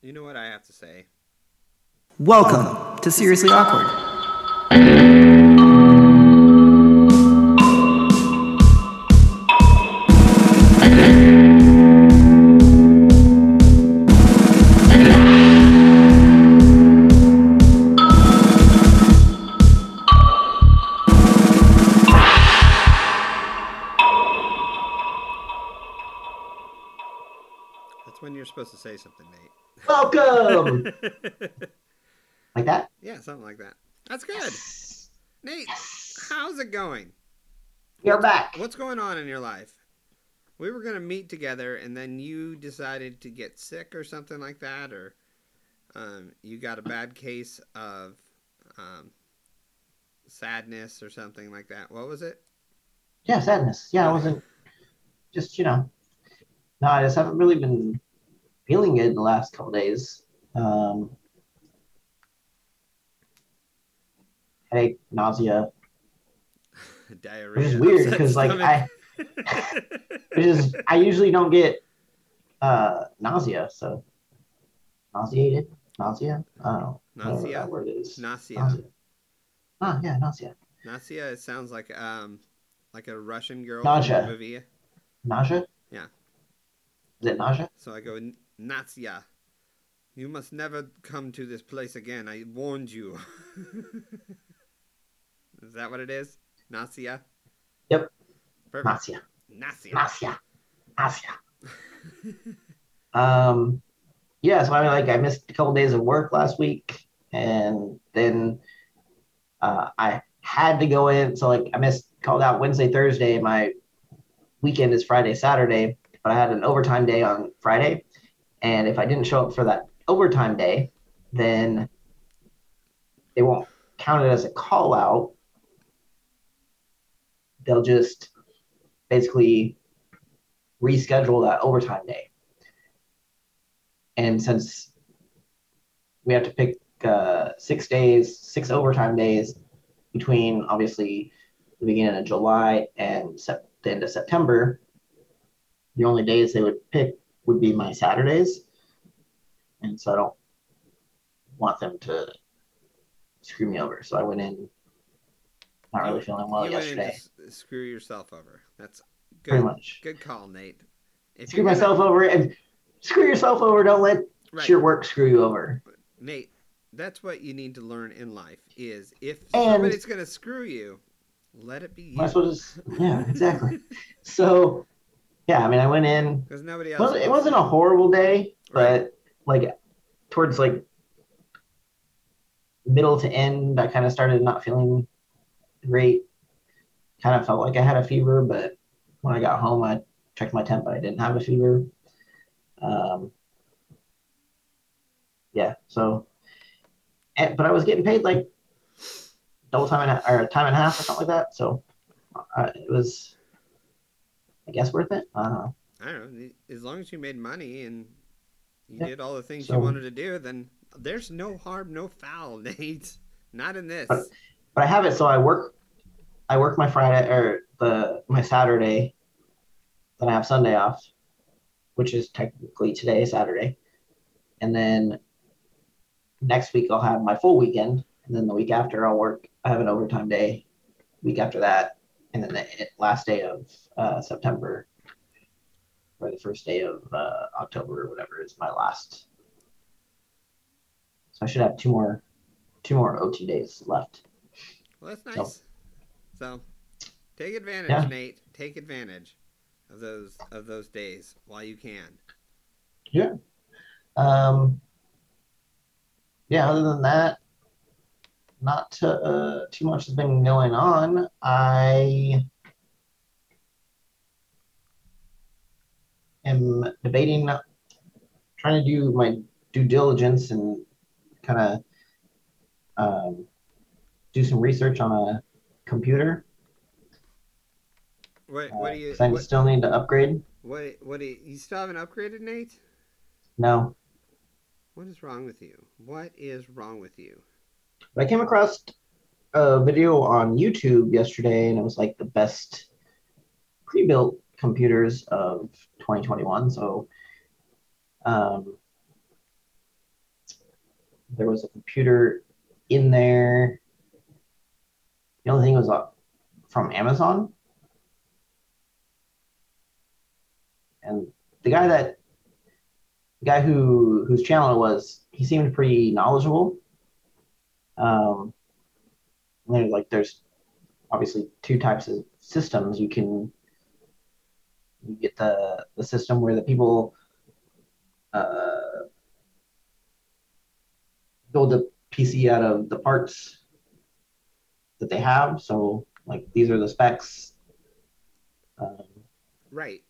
You know what I have to say? Welcome to Seriously Awkward. That's when you're supposed to say something, Nate. Welcome. like that? yeah, something like that. That's good. Nate, how's it going? You're back. What's going on in your life? We were gonna meet together, and then you decided to get sick or something like that, or um, you got a bad case of um, sadness or something like that. What was it? Yeah, sadness. Yeah, I wasn't just, you know. No, I just haven't really been feeling good in the last couple days. Um, headache, nausea, Diarrhea. which is weird because like. I which is I usually don't get uh nausea, so nauseated, nausea. I don't know. Nausea? that word is. Nausea. Ah, yeah, nausea. Nausea. It sounds like um, like a Russian girl Nausea. movie. Nausea? Yeah. Is it nausea? So I go, Natsya, you must never come to this place again. I warned you. is that what it is? Natsya? Yep. Perfect. Nausea. Natsya. Nausea. Nausea. Um, yeah, so I mean, like, I missed a couple days of work last week, and then uh, I had to go in. So, like, I missed called out Wednesday, Thursday. My weekend is Friday, Saturday, but I had an overtime day on Friday, and if I didn't show up for that overtime day, then they won't count it as a call out. They'll just basically reschedule that overtime day. And since we have to pick uh, six days, six overtime days between obviously the beginning of July and sep- the end of September, the only days they would pick would be my Saturdays. And so I don't want them to screw me over. So I went in not really feeling well you to yesterday. screw yourself over. That's Pretty good. much. Good call, Nate. If Screw you're gonna- myself over and screw yourself over. Don't let Right. your work screw you over. Nate, that's what you need to learn in life is if And- somebody's gonna screw you, let it be you. Might as well just yeah, exactly. so yeah, I mean, I went in. Because nobody else. wasn't, it wasn't a horrible day, Right. but like towards like middle to end, I kind of started not feeling great. Kind of felt like I had a fever, but when I got home, I checked my temp, I didn't have a fever. Um, yeah, so, and, but I was getting paid like double time and a, or time and a half or something like that. So uh, it was, I guess, worth it. I don't know. I don't know. As long as you made money and you Yeah. did all the things So- you wanted to do, then there's no harm, no foul, Nate. Not in this. But- but I have it so I work I work my Friday or the my Saturday, then I have Sunday off, which is technically today, Saturday. And then next week I'll have my full weekend, and then the week after I'll work I have an overtime day week after that, and then the last day of uh, September or the first day of uh, October or whatever is my last. So I should have two more two more OT days left. well, that's so- nice. So, take advantage, Yeah. Nate. Take advantage of those of those days while you can. Yeah. Um, yeah, other than that, not to, uh, too much has been going on. I am debating, trying to do my due diligence and kind of um, do some research on a computer. What Uh, what do you 'cause I what, still need to upgrade. what what do you, you still haven't upgraded, Nate? No, What is wrong with you? What is wrong with you? But I came across a video on YouTube yesterday, and it was like the best pre-built computers of 2021. So, um, There was a computer in there. The only thing was uh, from Amazon. And the guy that the guy who whose channel it was, he seemed pretty knowledgeable. Um, there's like there's obviously two types of systems. You can you get the the system where the people uh, build the PC out of the parts that they have. So like these are the specs. Um, Right.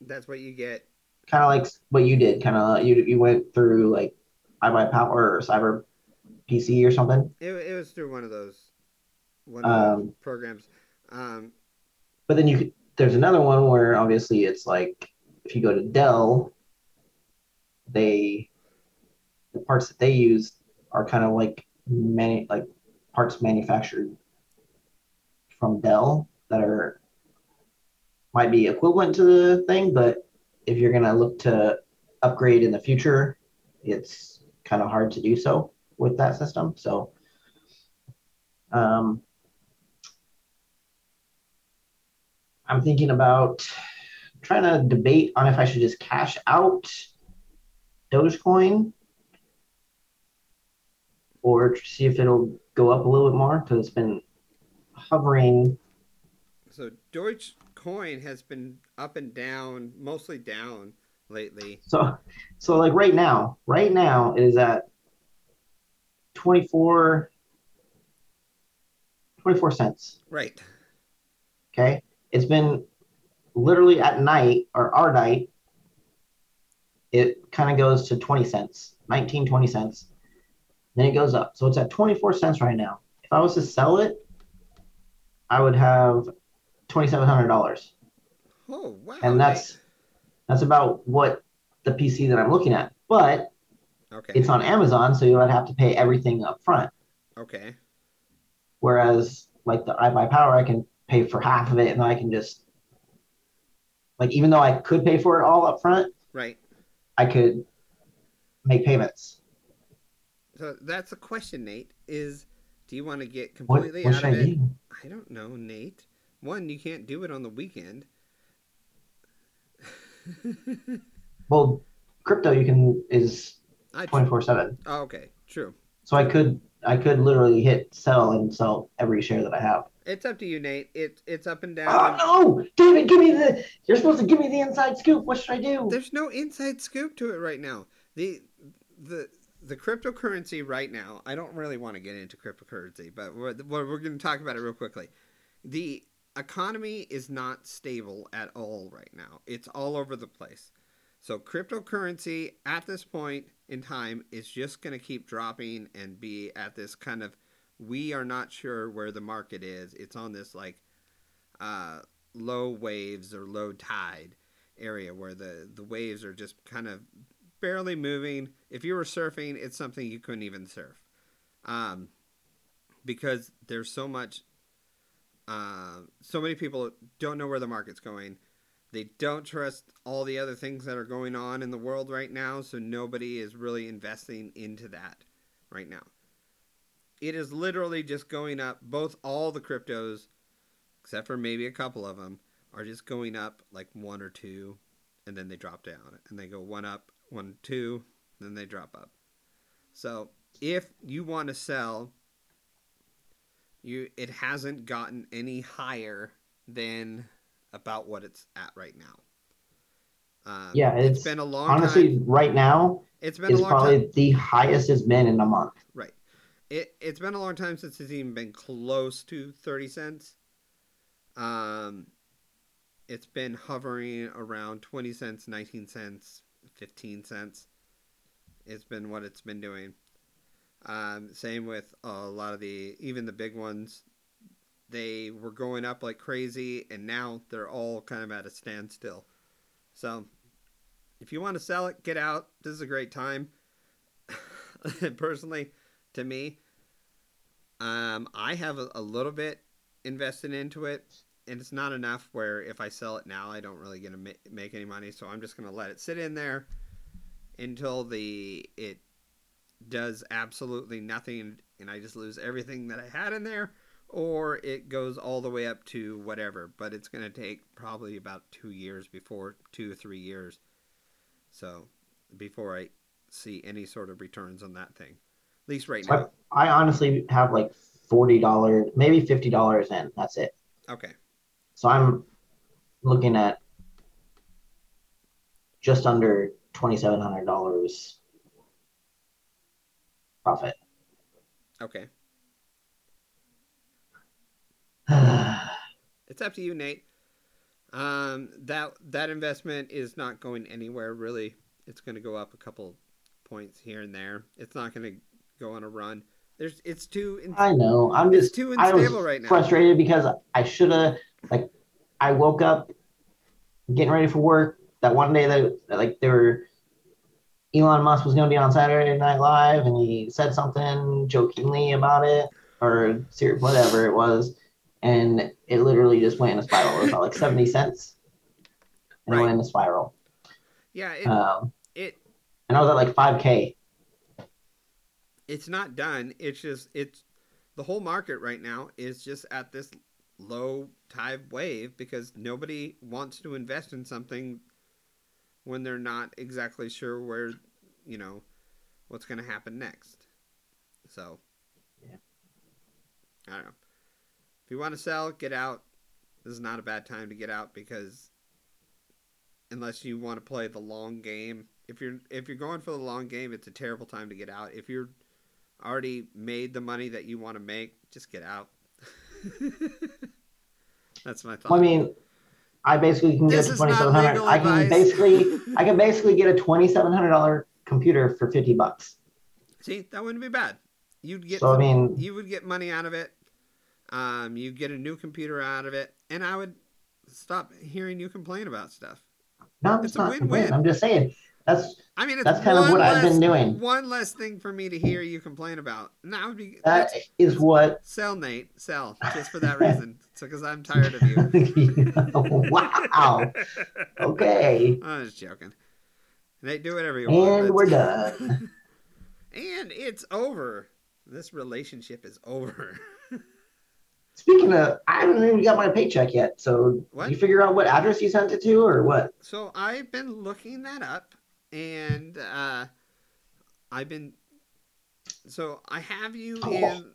That's what you get. kind of like what you did. Kind of you you went through like iBuyPower or Cyber PC or something. It, it was through one of those one of those Um, programs. Um, But then you there's another one where obviously it's like if you go to Dell, they the parts that they use are kind of like many like parts manufactured from Dell that are might be equivalent to the thing, but if you're gonna look to upgrade in the future, it's kind of hard to do so with that system. So um, I'm thinking about trying to debate on if I should just cash out Dogecoin or see if it'll go up a little bit more because it's been hovering. so Deutsche Coin has been up and down, mostly down lately. So, so like right now, right now it is at 24, 24 cents. Right. Okay. It's been literally at night or our night, it kind of goes to 20 cents, 19, 20 cents. Then it goes up. So it's at 24 cents right now. If I was to sell it, I would have $2,700. Oh wow. And that's that's about what the PC that I'm looking at. But okay. it's on Amazon, so you don't have to pay everything up front. okay. Whereas like the iBuyPower, I can pay for half of it and then I can just like even though I could pay for it all up front, Right. I could make payments. So that's a question, Nate. Is do you want to get completely what out should of I it? do? I don't know, Nate. One, you can't do it on the weekend. Well, crypto you can is I twenty four seven. oh, okay, true. So I could I could literally hit sell and sell every share that I have. It's up to you, Nate. It's it's up and down. Oh no, David, give me the. You're supposed to give me the inside scoop. What should I do? There's no inside scoop to it right now. The the the cryptocurrency right now. I don't really want to get into cryptocurrency, but we're, we're going to talk about it real quickly. The economy is not stable at all right now. It's all over the place. So cryptocurrency at this point in time is just going to keep dropping and be at this kind of we are not sure where the market is. It's on this like uh, low waves or low tide area where the the waves are just kind of barely moving. If you were surfing, it's something you couldn't even surf, um, because there's so much. Uh, so many people don't know where the market's going. They don't trust all the other things that are going on in the world right now, so nobody is really investing into that right now. It is literally just going up. Both all the cryptos, except for maybe a couple of them, are just going up like one or two, and then they drop down, and they go one up, one two, then they drop up. So if you want to sell, you it hasn't gotten any higher than about what it's at right now. Um, Yeah, it's it's been a long Honestly, time. right now It's been a is long time. probably the highest it's been in a month. Right. It it's been a long time since it's even been close to thirty cents. Um, it's been hovering around twenty cents, nineteen cents, fifteen cents. It's been what it's been doing. Um, same with a lot of the even the big ones. They were going up like crazy, and now they're all kind of at a standstill. So, if you want to sell it, get out. This is a great time. Personally, to me. Um, I have a, a little bit invested into it, and it's not enough where if I sell it now, I don't really to ma- make any money. So I'm just gonna let it sit in there until the it does absolutely nothing and I just lose everything that I had in there, or it goes all the way up to whatever. But it's going to take probably about two years before, two or three years. So before I see any sort of returns on that thing, at least right now. I, I honestly have like forty dollars, maybe fifty dollars in. That's it. Okay. So I'm looking at just under twenty seven hundred dollars profit. Okay. It's up to you, Nate. Um, that that investment is not going anywhere really. It's going to go up a couple points here and there. It's not going to go on a run. There's it's too I know. I'm just too unstable right now. frustrated because I should have like I woke up getting ready for work that one day that like they were Elon Musk was going to be on Saturday Night Live and he said something jokingly about it or whatever it was and it literally just went in a spiral. It was about like 70 cents and Right. went in a spiral. Yeah, it, Um, it and I was at like 5k. it's not done. It's just it's the whole market right now is just at this low tide wave because nobody wants to invest in something when they're not exactly sure where you know what's going to happen next. So Yeah. I don't know. If you want to sell, get out. This is not a bad time to get out because unless you want to play the long game, if you're if you're going for the long game, it's a terrible time to get out. If you're already made the money that you want to make, just get out. That's my thought. I mean, I basically can get This a 2700 I can advice. basically I can basically get a $2700 computer for 50 bucks. See, that wouldn't be bad. You'd get So I mean, you would get money out of it. Um, you get a new computer out of it, and I would stop hearing you complain about stuff. no, it's it's a win-win. I'm just saying that's I mean, it's That's kind of what I've been doing. One less thing for me to hear you complain about, and that would be that is what. sell Nate, sell just for that reason. so because I'm tired of you. wow. Okay, I'm just joking. Nate, do whatever you want. and we're done. and it's over. This relationship is over. Speaking of, I haven't even got my paycheck yet. So What? you figure out what address you sent it to, or what? So I've been looking that up, and uh, I've been. So I have you Oh. in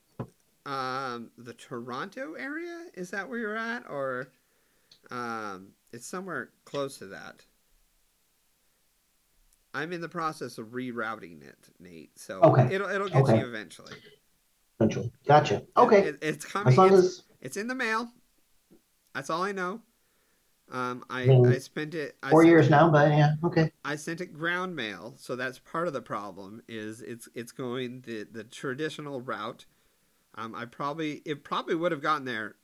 um, the Toronto area. Is that where you're at, or um, it's somewhere close to that? I'm in the process of rerouting it, Nate. So Okay. it'll it'll get Okay. to you eventually. Gotcha. Okay, It- it's coming. as long it's, as it's in the mail. That's all I know. Um, I, mean, I spent it. I four years it- now, but yeah, okay. I sent it ground mail, so that's part of the problem. Is it's it's going the the traditional route. Um, I probably it probably would have gotten there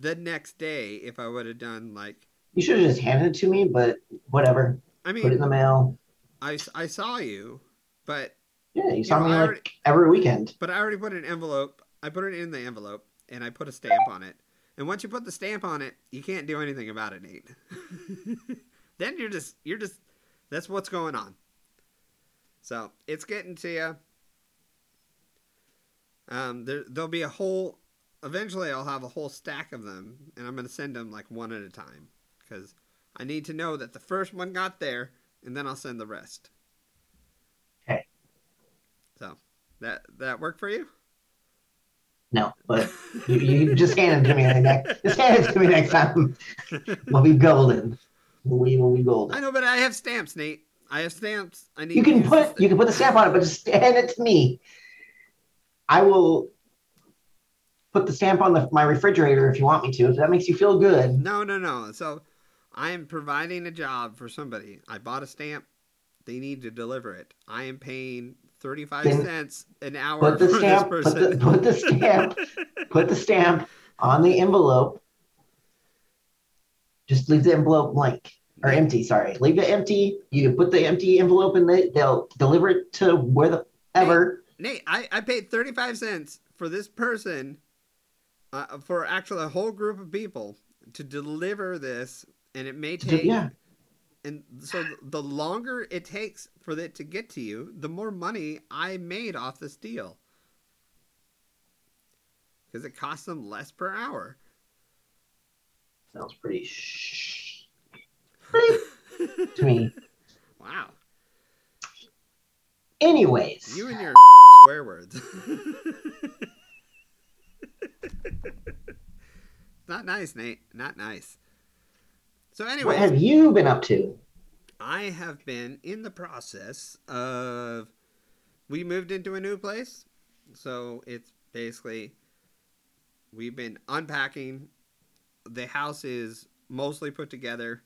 the next day if I would have done like You should have just handed it to me, but whatever. I mean, Put it in the mail. I I saw you, but Yeah, you saw know, me I like every weekend. but I already put an envelope. I put it in the envelope and I put a stamp on it. And once you put the stamp on it, you can't do anything about it, Nate. then you're just you're just that's what's going on. So it's getting to you. Um, there there'll be a whole. Eventually, I'll have a whole stack of them, and I'm gonna send them like one at a time because I need to know that the first one got there, and then I'll send the rest. So that that work for you? No, but you, you just hand it to me next. Just hand it to me next time. We'll be golden. We will be I know, but I have stamps, Nate. I have stamps. I need. You can put you can put the stamp on it, but just hand it to me. I will put the stamp on the, my refrigerator if you want me to. If that makes you feel good. No, no, no. So I am providing a job for somebody. I bought a stamp. They need to deliver it. I am paying thirty-five Then cents an hour put the for stamp- this put the- person. put the stamp. Put the stamp on the envelope. Just leave the envelope blank or empty. Sorry, leave it empty. You can put the empty envelope in the. They'll deliver it to where the ever. Nate, I, I paid thirty-five cents for this person, uh, for actually a whole group of people to deliver this, and it may take. yeah. And so the longer it takes for it to get to you, the more money I made off this deal. Because it costs them less per hour. Sounds pretty shh to me. Wow. Anyways, You and your swear words. Not nice, Nate. Not nice. So, anyway, what have you been up to? I have been in the process of. We moved into a new place. So, it's basically. We've been unpacking. The house is mostly put together.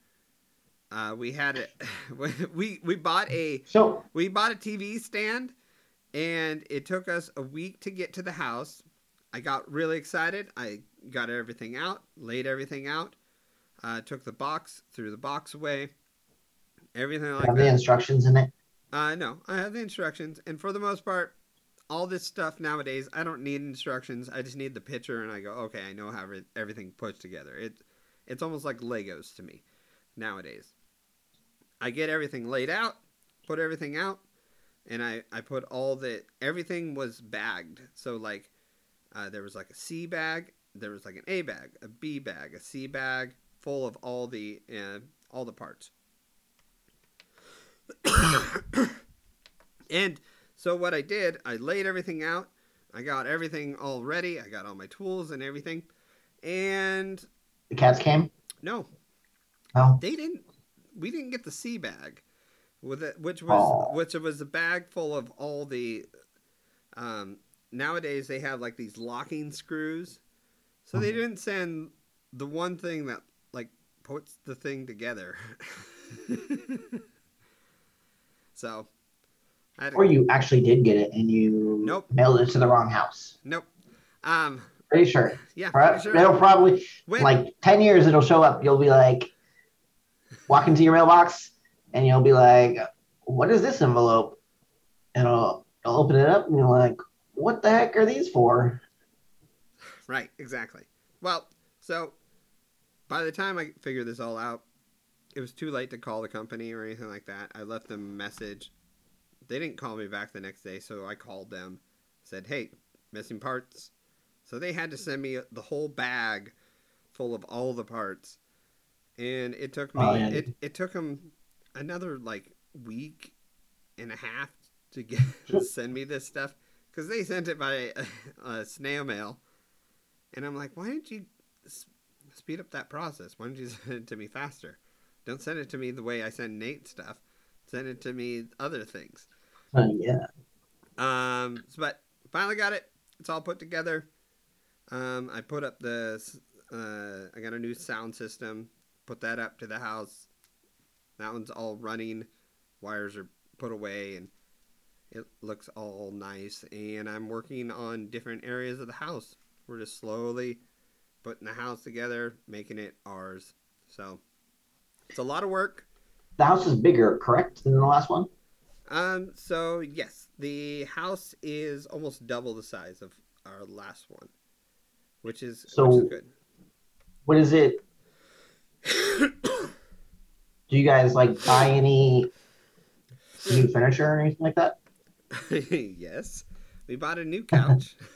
Uh, we had it. We we bought a So, we bought a TV stand and it took us a week to get to the house. I got really excited. I got everything out, laid everything out, uh, took the box, threw the box away, everything like have the instructions in it. Uh, no, I have the instructions, and for the most part, all this stuff nowadays, I don't need instructions. I just need the picture, and I go, okay, I know how everything puts together. It, it's almost like Legos to me nowadays. I get everything laid out, put everything out, and I, I put all the everything was bagged. So like, uh, there was like a C bag, there was like an A bag, a B bag, a C bag, full of all the uh, all the parts. and so what I did, I laid everything out. I got everything all ready. I got all my tools and everything. And The cats came. no, Oh, they didn't. We didn't get the sea bag, with it, which was Aw. which was a bag full of all the. Um, nowadays they have like these locking screws, so they Mhm. didn't send the one thing that puts the thing together. so, I or you actually did get it and you Nope. mailed it to the wrong house. nope. Um, Pretty sure. yeah, pretty sure. It'll probably When- like ten years. It'll show up. You'll be like, walk into your mailbox, and you'll be like, "What is this envelope?" And I'll, I'll open it up, and you're like, "What the heck are these for?" Right, exactly. Well, so by the time I figured this all out, it was too late to call the company or anything like that. I left them a message. They didn't call me back the next day, so I called them, said, "Hey, missing parts." So they had to send me the whole bag full of all the parts. And it took me Oh, yeah. it, it took them another like week and a half to get send me this stuff cuz they sent it by uh, snail mail. And I'm like, why didn't you speed up that process? Why don't you send it to me faster? Don't send it to me the way I send Nate stuff. Send it to me other things. Uh, yeah. Um, so- but finally got it. It's all put together. Um, I put up the. Uh, I got a new sound system. Put that up to the house. That one's all running. Wires are put away, and it looks all nice. And I'm working on different areas of the house. We're just slowly putting the house together, making it ours. So it's a lot of work. The house is bigger, correct, than the last one. Um, so yes, the house is almost double the size of our last one, which is So- which is good. What is it? Do you guys like buy any new furniture or anything like that? yes, we bought a new couch.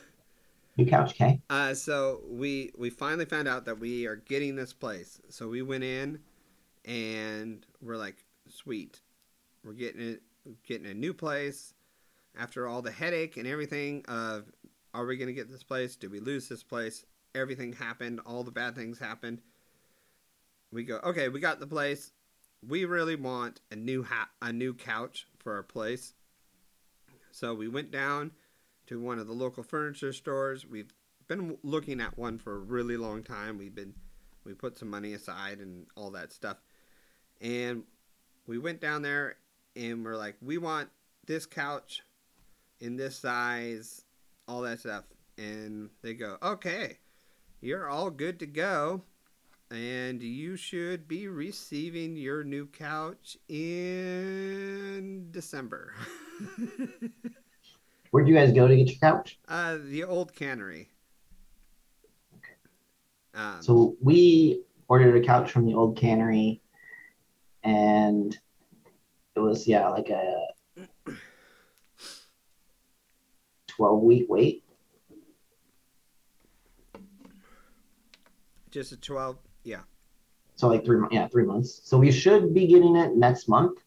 New couch, okay? uh, so we we finally found out that we are getting this place. So we went in, and we're like, sweet, we're getting it, getting a new place. After all the headache and everything of, are we gonna get this place? Do we lose this place? Everything happened. All the bad things happened. We go, okay, we got the place. We really want a new ha- a new couch for our place. So we went down to one of the local furniture stores. We've been looking at one for a really long time. We've been we put some money aside and all that stuff. And we went down there and we're like, we want this couch in this size, all that stuff. And they go, okay, you're all good to go. And you should be receiving your new couch in December. Where'd you guys go to get your couch? uh, the old cannery. Okay. Um, So we ordered a couch from the old cannery and it was yeah like a 12 week wait Just a twelve. Yeah. so like three yeah three months so we should be getting it next month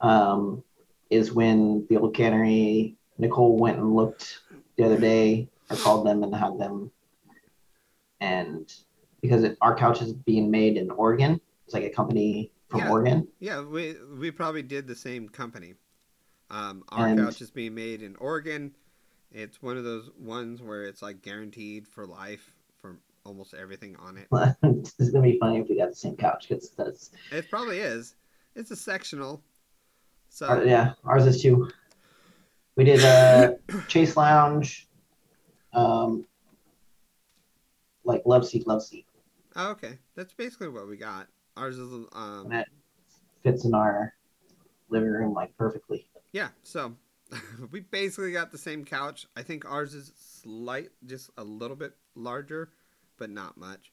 um, is when the old cannery nicole went and looked the other day i called them and had them and because it, our couch is being made in oregon it's like a company from Yeah. oregon Yeah, we we probably did the same company. Um, our And- couch is being made in Oregon. It's one of those ones where it's like guaranteed for life for almost everything on it. it's gonna be funny if we got the same couch because that's It probably is. It's a sectional. So our- yeah ours is too we did a chase lounge um, like love seat love seat oh, okay, that's basically what we got. Ours is um and it fits in our living room like perfectly yeah. So we basically got the same couch. I think ours is slight, just a little bit larger, but not much.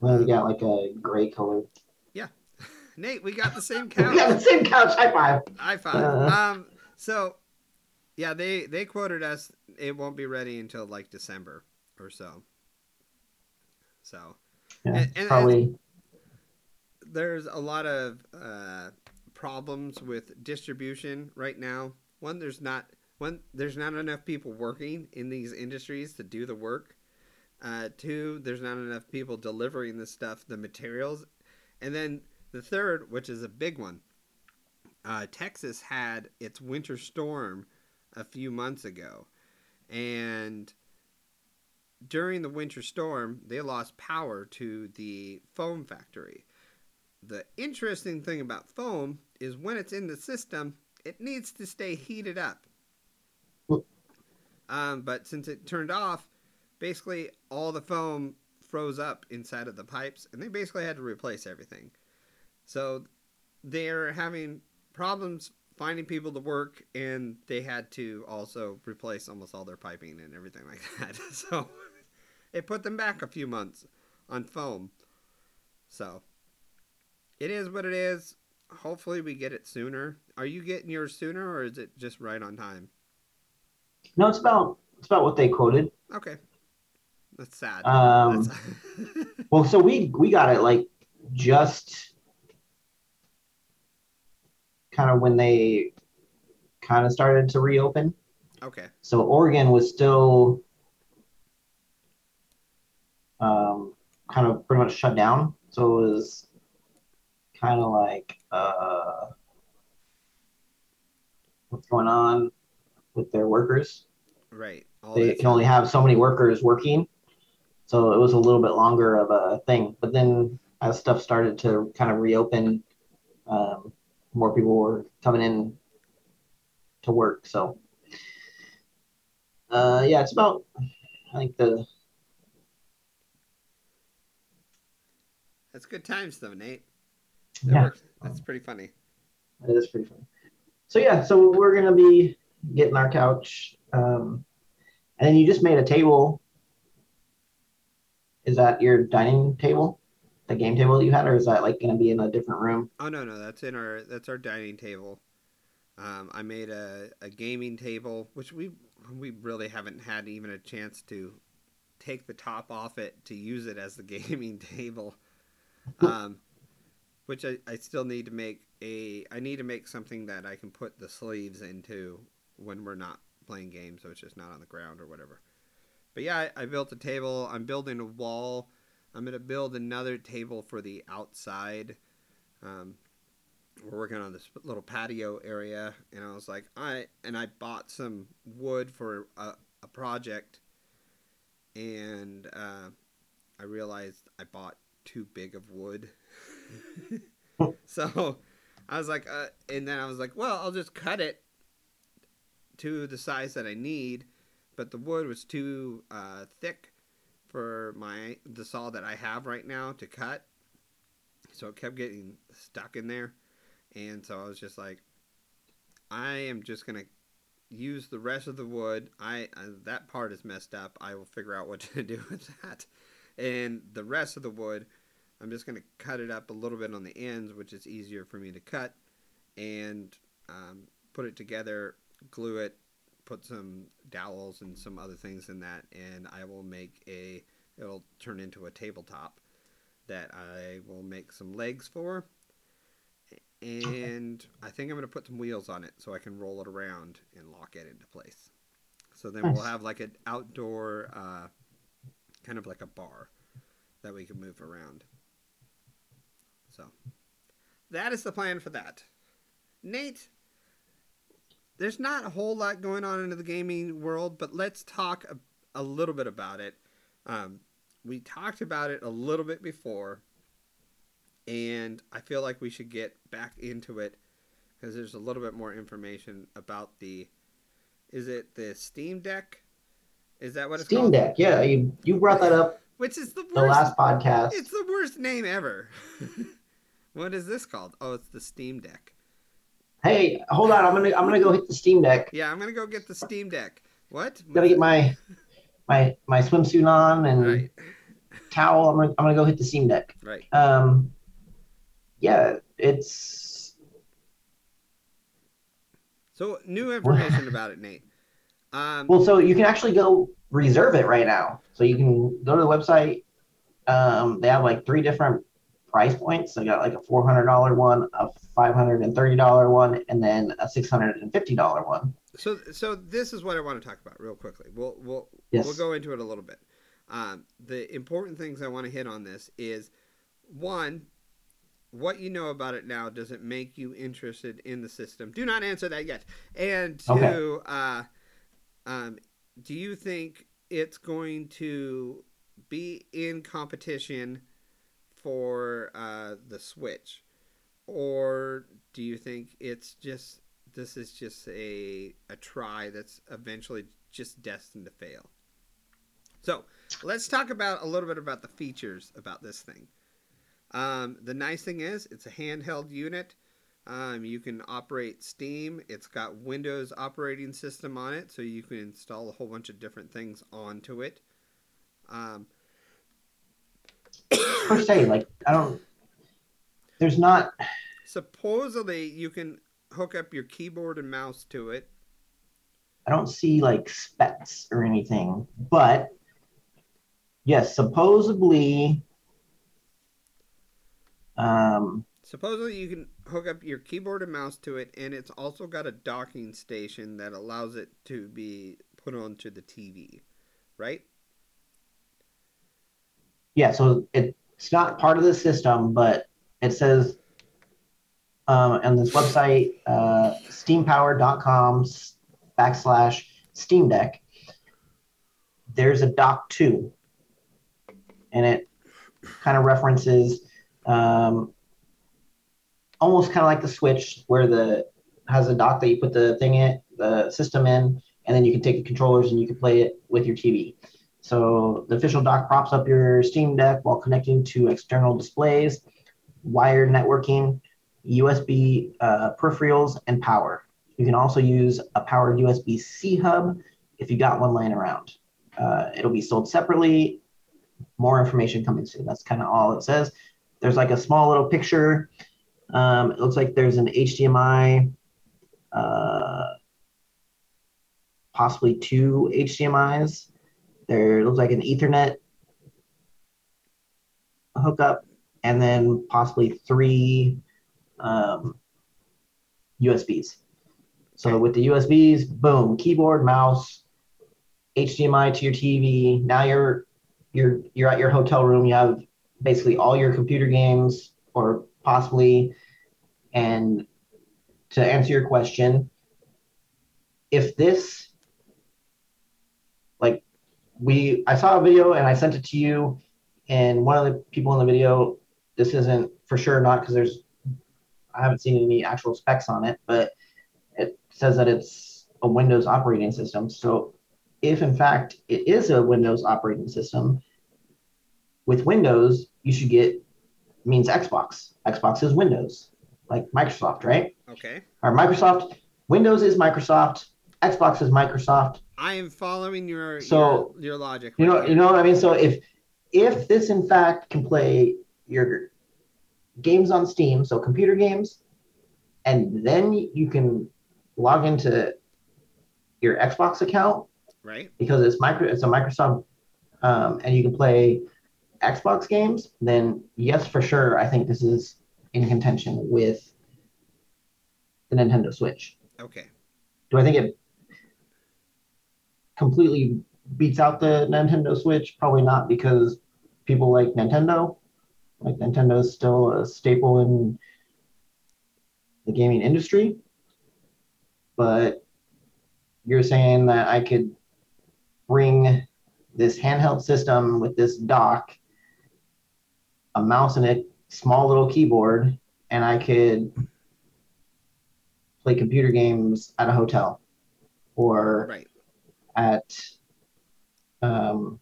well, we got like a gray color Yeah, Nate, we got the same we couch. got the same couch high five High five. Uh. um, so yeah, they they quoted us. It won't be ready until like December or so. So yeah, And- and- probably there's a lot of uh, problems with distribution right now. One, there's not one, there's not enough people working in these industries to do the work. Uh, two, there's not enough people delivering the stuff, the materials, and then the third, which is a big one, uh, Texas had its winter storm a few months ago, and during the winter storm, they lost power to the foam factory the interesting thing about foam is when it's in the system, it needs to stay heated up. Um, but since it turned off, basically all the foam froze up inside of the pipes, and they basically had to replace everything. So they're having problems finding people to work, and they had to also replace almost all their piping and everything like that. So it put them back a few months on foam. So it is what it is. Hopefully, we get it sooner. Are you getting yours sooner, or is it just right on time? no it's about it's about what they quoted Okay, that's sad. um That's- well so we we got it like just kind of when they kind of started to reopen okay, So Oregon was still um, kind of pretty much shut down. So it was kind of like uh, what's going on with their workers. right. All They can only have so many workers working. So it was a little bit longer of a thing. But then as stuff started to kind of reopen, um, more people were coming in to work. So uh, yeah, it's about I think the That's good times, though, Nate. That Yeah. works. That's pretty funny. it is pretty funny. So yeah, so we're gonna be getting our couch, um, and then you just made a table. Is that your dining table, the game table that you had, or is that like gonna be in a different room? Oh no, no, that's in our that's our dining table. Um, I made a, a gaming table, which we we really haven't had even a chance to take the top off it to use it as the gaming table. Um, which I, I still need to make a I need to make something that I can put the sleeves into when we're not playing games, so it's just not on the ground or whatever. But yeah, I, I built a table. I'm building a wall. I'm gonna build another table for the outside. Um, we're working on this little patio area, and I was like, I and I bought some wood for a, a project, and uh, I realized I bought too big of wood. so I was like, uh, and then I was like, well, I'll just cut it to the size that I need, but the wood was too uh, thick for my the saw that I have right now to cut, so it kept getting stuck in there, and so I was just like, I am just gonna use the rest of the wood. I uh, that part is messed up. I will figure out what to do with that, and the rest of the wood, I'm just going to cut it up a little bit on the ends, which is easier for me to cut, and um, put it together, glue it, put some dowels and some other things in that, and I will make a. It'll turn into a tabletop that I will make some legs for, and I think I'm going to put some wheels on it so I can roll it around and lock it into place. So then we'll have like an outdoor, uh, kind of like a bar that we can move around. So that is the plan for that. Nate, there's not a whole lot going on into the gaming world, but let's talk a, a little bit about it. Um, we talked about it a little bit before, and I feel like we should get back into it because there's a little bit more information about the. Is it the Steam Deck? Is that what it's Steam called? Deck. Yeah, you you brought that up Which is the worst. the last podcast. It's the worst name ever. what is this called? Oh, it's the Steam Deck. Hey, hold on. I'm gonna I'm gonna go hit the Steam Deck. Yeah, I'm gonna go get the Steam Deck. What? Gotta get my my my swimsuit on and right, towel. I'm gonna I'm gonna go hit the Steam Deck. right. Um, yeah, it's So new information about it, Nate. Um, well. So you can actually go reserve it right now. So you can go to the website. Um, they have like three different price points. So I got like a four hundred dollar one, a five hundred and thirty dollar one, and then a six hundred and fifty dollar one. so so this is what I want to talk about real quickly. We'll we'll Yes. we'll go into it a little bit. Um, the important things I want to hit on this is one, what you know about it now does it make you interested in the system? Do not answer that yet. And two, Okay. uh, um, do you think it's going to be in competition for uh, the Switch, or do you think it's just this is just a a try that's eventually just destined to fail? So let's talk about a little bit about the features about this thing. Um, the nice thing is it's a handheld unit. Um, you can operate Steam. It's got Windows operating system on it, so you can install a whole bunch of different things onto it. Um, Per se, like I don't. There's not. supposedly, you can hook up your keyboard and mouse to it. I don't see like specs or anything, but yes, supposedly. Um, Supposedly, you can hook up your keyboard and mouse to it, and it's also got a docking station that allows it to be put onto the TV, right? Yeah, so it, it's not part of the system, but it says um, on this website, uh, steampower.com backslash Steam Deck, there's a dock 2. And it kind of references um, almost kind of like the Switch, where the has a dock that you put the thing in, the system in, and then you can take the controllers and you can play it with your TV. So the official dock props up your Steam Deck while connecting to external displays, wired networking, USB uh, peripherals, and power. You can also use a powered USB C hub if you got one laying around. Uh, it'll be sold separately. More information coming soon. That's kind of all it says. There's like a small little picture. Um, it looks like there's an HDMI, uh, possibly two HDMIs. There looks like an Ethernet hookup, and then possibly three um, USBs. So with the USBs, boom, keyboard, mouse, HDMI to your TV. Now you're you're you're at your hotel room. You have basically all your computer games, or possibly. And to answer your question, if this, we, I saw a video and I sent it to you, and one of the people in the video, this isn't for sure not because there's, I haven't seen any actual specs on it, but it says that it's a Windows operating system. So if in fact it is a Windows operating system, with Windows, you should get means Xbox. Xbox is Windows, like Microsoft, right? Okay. Or Microsoft. Windows is Microsoft. Xbox is Microsoft. I am following your So, your, your logic. You know, you know what I mean. So if if this in fact can play your games on Steam, so computer games, and then you can log into your Xbox account Right. because it's micro it's a Microsoft um, and you can play Xbox games, then yes, for sure, I think this is in contention with the Nintendo Switch. Okay. Do I think it completely beats out the Nintendo Switch? Probably not because people like Nintendo. Like Nintendo is still a staple in the gaming industry. But you're saying that I could bring this handheld system with this dock, a mouse and a small little keyboard, and I could play computer games at a hotel or Right. At um,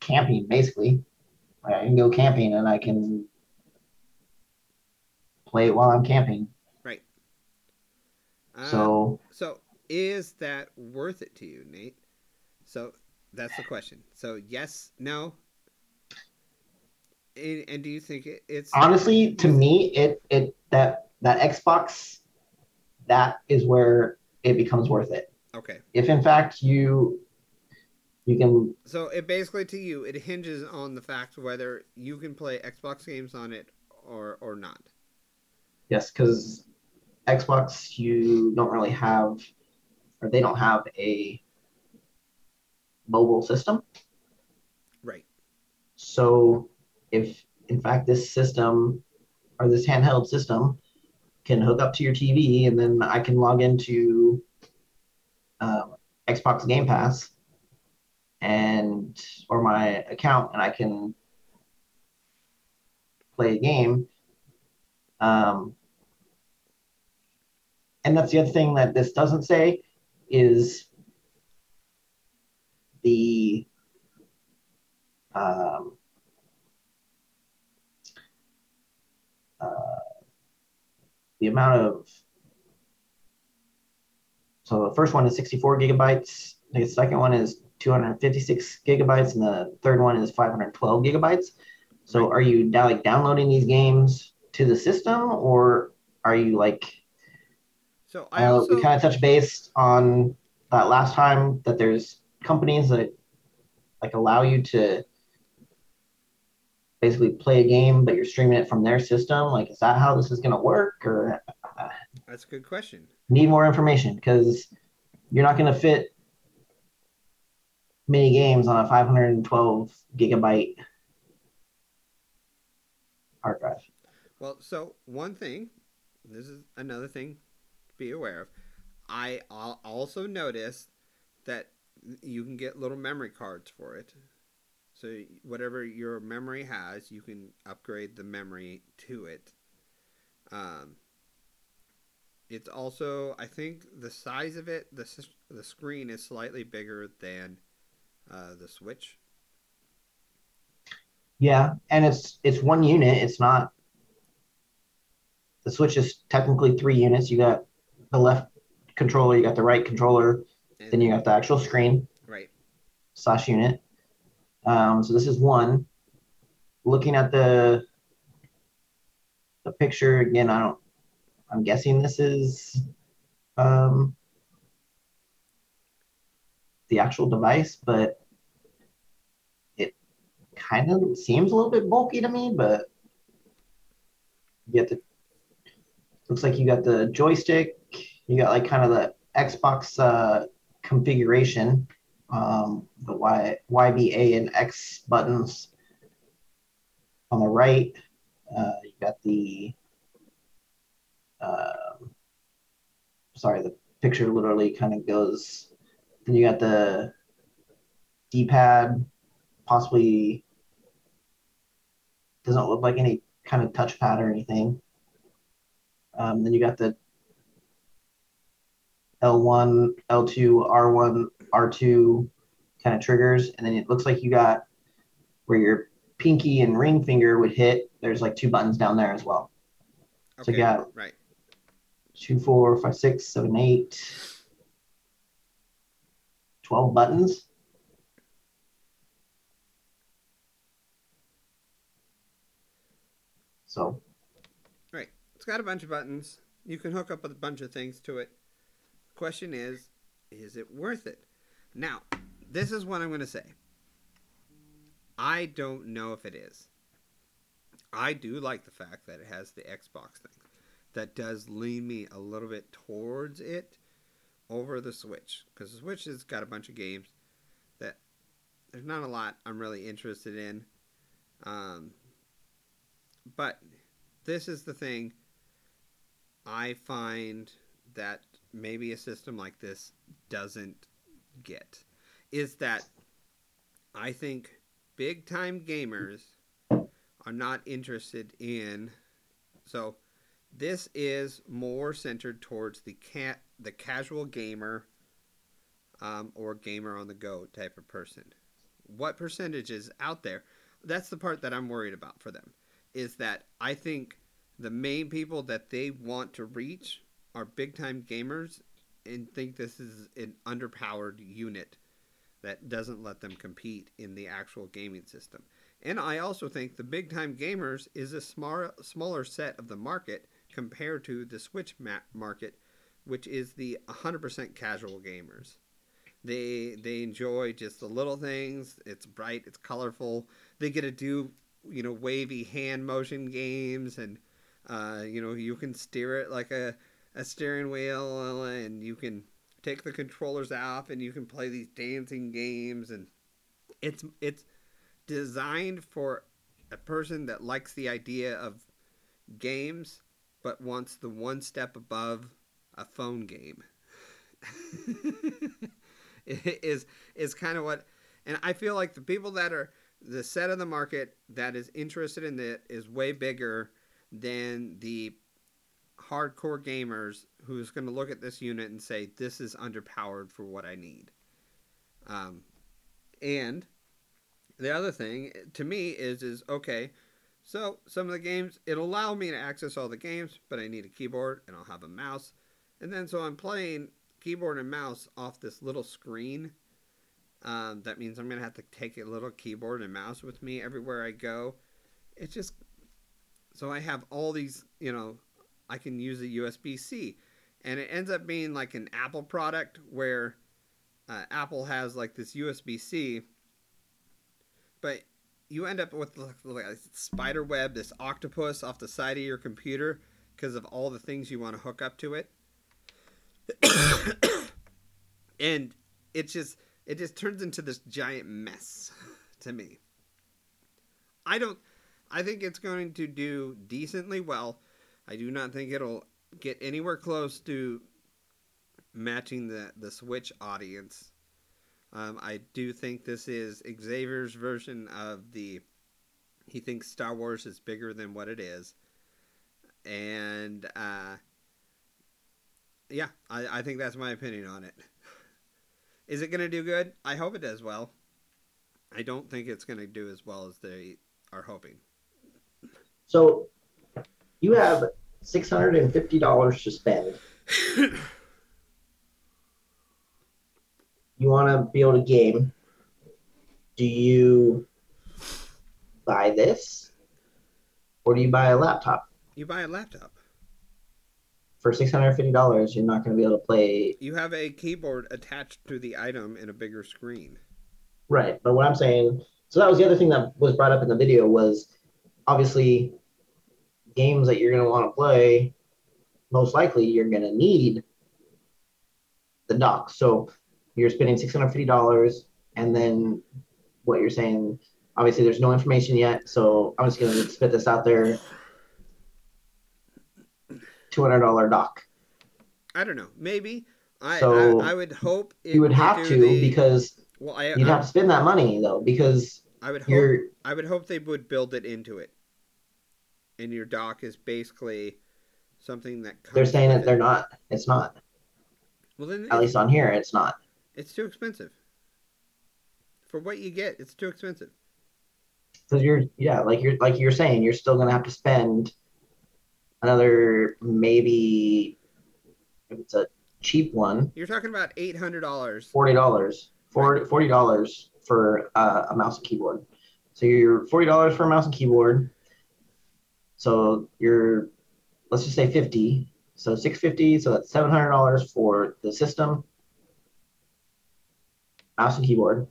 camping, basically. I can go camping and I can play it while I'm camping. Right. Um, So So is that worth it to you, Nate? So that's the question. So yes, no. And, and do you think it, it's honestly, to me, it it that that Xbox, that is where it becomes worth it. okay? If in fact you you can So it basically to you it hinges on the fact whether you can play Xbox games on it or or not. Yes, because Xbox, you don't really have, or they don't have a mobile system. Right. So, if in fact this system or this handheld system can hook up to your TV, and then I can log into um, Xbox Game Pass and or my account, and I can play a game. Um, and that's the other thing that this doesn't say is the um, the amount of so the first one is 64 gigabytes the second one is 256 gigabytes and the third one is 512 gigabytes. So are you now like downloading these games to the system or are you like So I uh, also we kind of touched base on that last time that there's companies that like allow you to basically play a game, but you're streaming it from their system. Like, is that how this is going to work, or that's a good question. need more information? Because you're not going to fit many games on a 512 gigabyte hard drive. Well, so one thing, this is another thing to be aware of. I also noticed that you can get little memory cards for it. So whatever your memory has, you can upgrade the memory to it. Um, it's also, I think, the size of it, the the screen is slightly bigger than uh, the Switch. Yeah, and it's it's one unit. It's not. The Switch is technically three units. You got the left controller, you got the right controller, And, then you got the actual screen right. slash unit. Um, so this is one. Looking at the the picture again, I don't. I'm guessing this is um, the actual device, but it kind of seems a little bit bulky to me. But you get the looks like you got the joystick. You got like kind of the Xbox uh, configuration um, the Y, YBA and X buttons on the right. Uh, you got the, um sorry, the picture literally kind of goes. Then you got the D-pad, possibly doesn't look like any kind of touchpad or anything. Um, then you got the L1, L2, R1, R2 kind of triggers. And then it looks like you got where your pinky and ring finger would hit. There's like two buttons down there as well. Okay, so you got right. two, four, five, six, seven, eight, 12 buttons. So. Right. It's got a bunch of buttons. You can hook up a bunch of things to it. Question is, is it worth it? Now, this is what I'm going to say. I don't know if it is. I do like the fact that it has the Xbox thing. That does lean me a little bit towards it over the Switch. Because the Switch has got a bunch of games that there's not a lot I'm really interested in. Um, but this is the thing I find that maybe a system like this doesn't get is that I think big time gamers are not interested in so this is more centered towards the cat the casual gamer um, or gamer on the go type of person. What percentage is out there? That's the part that i'm worried about for them is that i think the main people that they want to reach are big time gamers and think this is an underpowered unit that doesn't let them compete in the actual gaming system. And I also think the big time gamers is a smar- smaller set of the market compared to the Switch ma- market, which is the 100% casual gamers. They they enjoy just the little things. It's bright, it's colorful. They get to do you know wavy hand motion games, and uh, you know you can steer it like a a steering wheel, and you can take the controllers off, and you can play these dancing games, and it's it's designed for a person that likes the idea of games but wants the one step above a phone game. Is is kind of what and I feel like the people that are the set of the market that is interested in it is way bigger than the hardcore gamers who's going to look at this unit and say this is underpowered for what I need. Um, and the other thing to me is is okay. So some of the games it'll allow me to access all the games, but I need a keyboard and I'll have a mouse. And then so I'm playing keyboard and mouse off this little screen. Um, that means I'm gonna have to take a little keyboard and mouse with me everywhere I go. It's just so I have all these, you know, I can use a USB C, and it ends up being like an Apple product where uh, Apple has like this USB C, but you end up with like a spider web, this octopus off the side of your computer because of all the things you want to hook up to it. and it just it just turns into this giant mess to me. I don't I think it's going to do decently well. I do not think it'll get anywhere close to matching the the Switch audience. Um, I do think this is Xavier's version of the. He thinks Star Wars is bigger than what it is, and uh, yeah, I, I think that's my opinion on it. Is it going to do good? I hope it does well. I don't think it's going to do as well as they are hoping. So you have six hundred and fifty dollars to spend. you want to build a game. Do you buy this, or do you buy a laptop? You buy a laptop. For six hundred fifty dollars, you're not going to be able to play. You have a keyboard attached to the item in a bigger screen. Right, but what I'm saying, so that was the other thing that was brought up in the video was obviously games that you're going to want to play. Most likely, you're going to need the dock. So you're spending six hundred fifty dollars, and then what you're saying. Obviously, there's no information yet, so I'm just going to spit this out there. Two hundred dollar dock. I don't know. Maybe I So, I, I would hope it You would have to the- because well I you'd I, have to spend that money though because I would hope you're I would hope they would build it into it. And your dock is basically something that comes they're saying that they're not. It's not. Well, then At least on here, it's not. it's too expensive. For what you get, it's too expensive. because you're yeah like you're like you're saying you're still gonna have to spend another maybe if it's a cheap one You're talking about eight hundred dollars. forty dollars forty dollars for uh, a mouse and keyboard so you're forty dollars for a mouse and keyboard So you're, let's just say 50. So 650. So that's $700 for the system, mouse and keyboard.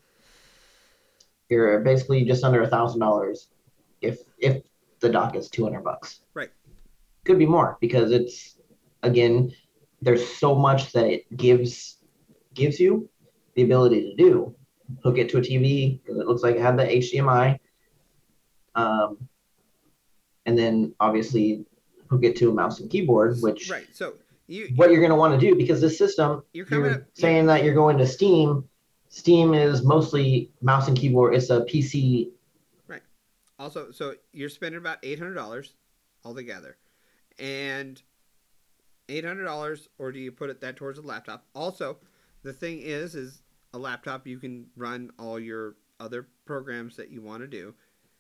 You're basically just under a thousand dollars if if the dock is 200 bucks. Right. Could be more because it's again there's so much that it gives gives you the ability to do. Hook it to a TV because it looks like it had the HDMI. Um, and then obviously hook it to a mouse and keyboard, which Right. So you what you're going to want to do because this system you're you're up saying that you're going to Steam. Steam is mostly mouse and keyboard. It's a PC. Right. Also, so you're spending about eight hundred dollars altogether, and eight hundred dollars, or do you put it that towards a laptop? Also, the thing is, is a laptop you can run all your other programs that you want to do,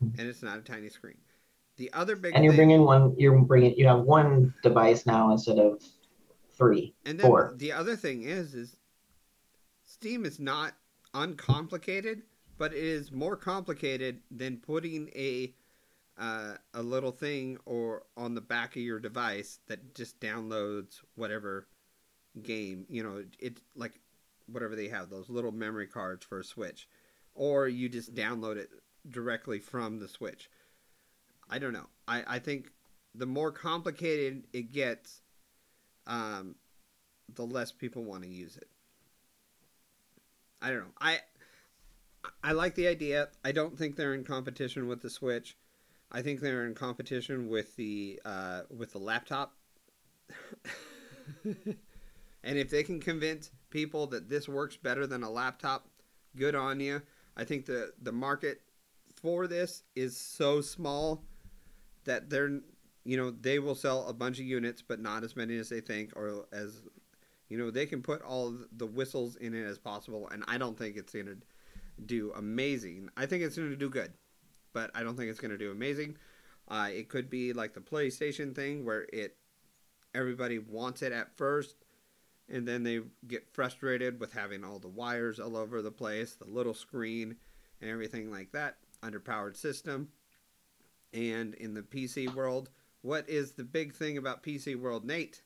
mm-hmm. and it's not a tiny screen. The other big And you're thing, bringing one. You're bringing. You have one device now instead of three. and then four. the other thing is, is Steam is not uncomplicated, but it is more complicated than putting a uh, a little thing or on the back of your device that just downloads whatever game you know it like whatever they have those little memory cards for a switch or you just download it directly from the switch i don't know i, I think the more complicated it gets um, the less people want to use it i don't know i I like the idea. I don't think they're in competition with the Switch. I think they're in competition with the uh, with the laptop. and if they can convince people that this works better than a laptop, good on you. I think the the market for this is so small that they're you know they will sell a bunch of units, but not as many as they think, or as you know they can put all the whistles in it as possible. And I don't think it's gonna do amazing. I think it's going to do good, but I don't think it's going to do amazing. Uh, it could be like the PlayStation thing where it everybody wants it at first, and then they get frustrated with having all the wires all over the place, the little screen, and everything like that. Underpowered system. And in the PC world, what is the big thing about PC world, Nate?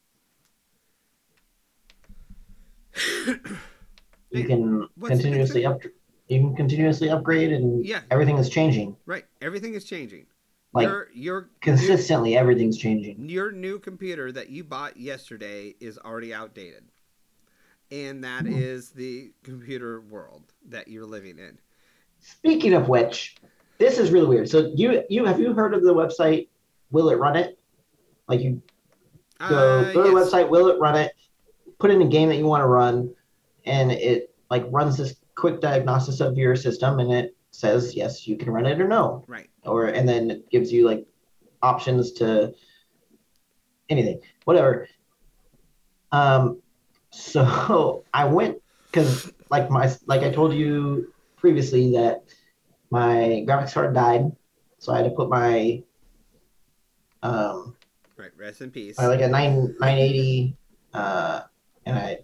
You can what's continuously up. You can continuously upgrade, and Yeah. everything is changing. Right, everything is changing. Like your your consistently, everything's changing. your new computer that you bought yesterday is already outdated. And that hmm. is the computer world that you're living in. Speaking of which, this is really weird. So you you have you heard of the website? Will it run it? Like you go Uh, go to the website, will it run it? Put in a game that you want to run, and it like runs this quick diagnosis of your system, and it says yes, you can run it or no, Right. or and then it gives you like options to anything, whatever. Um, so I went because like my like I told you previously that my graphics card died, so I had to put my um Right. Rest in peace. I like a nine nine eighty, uh, and I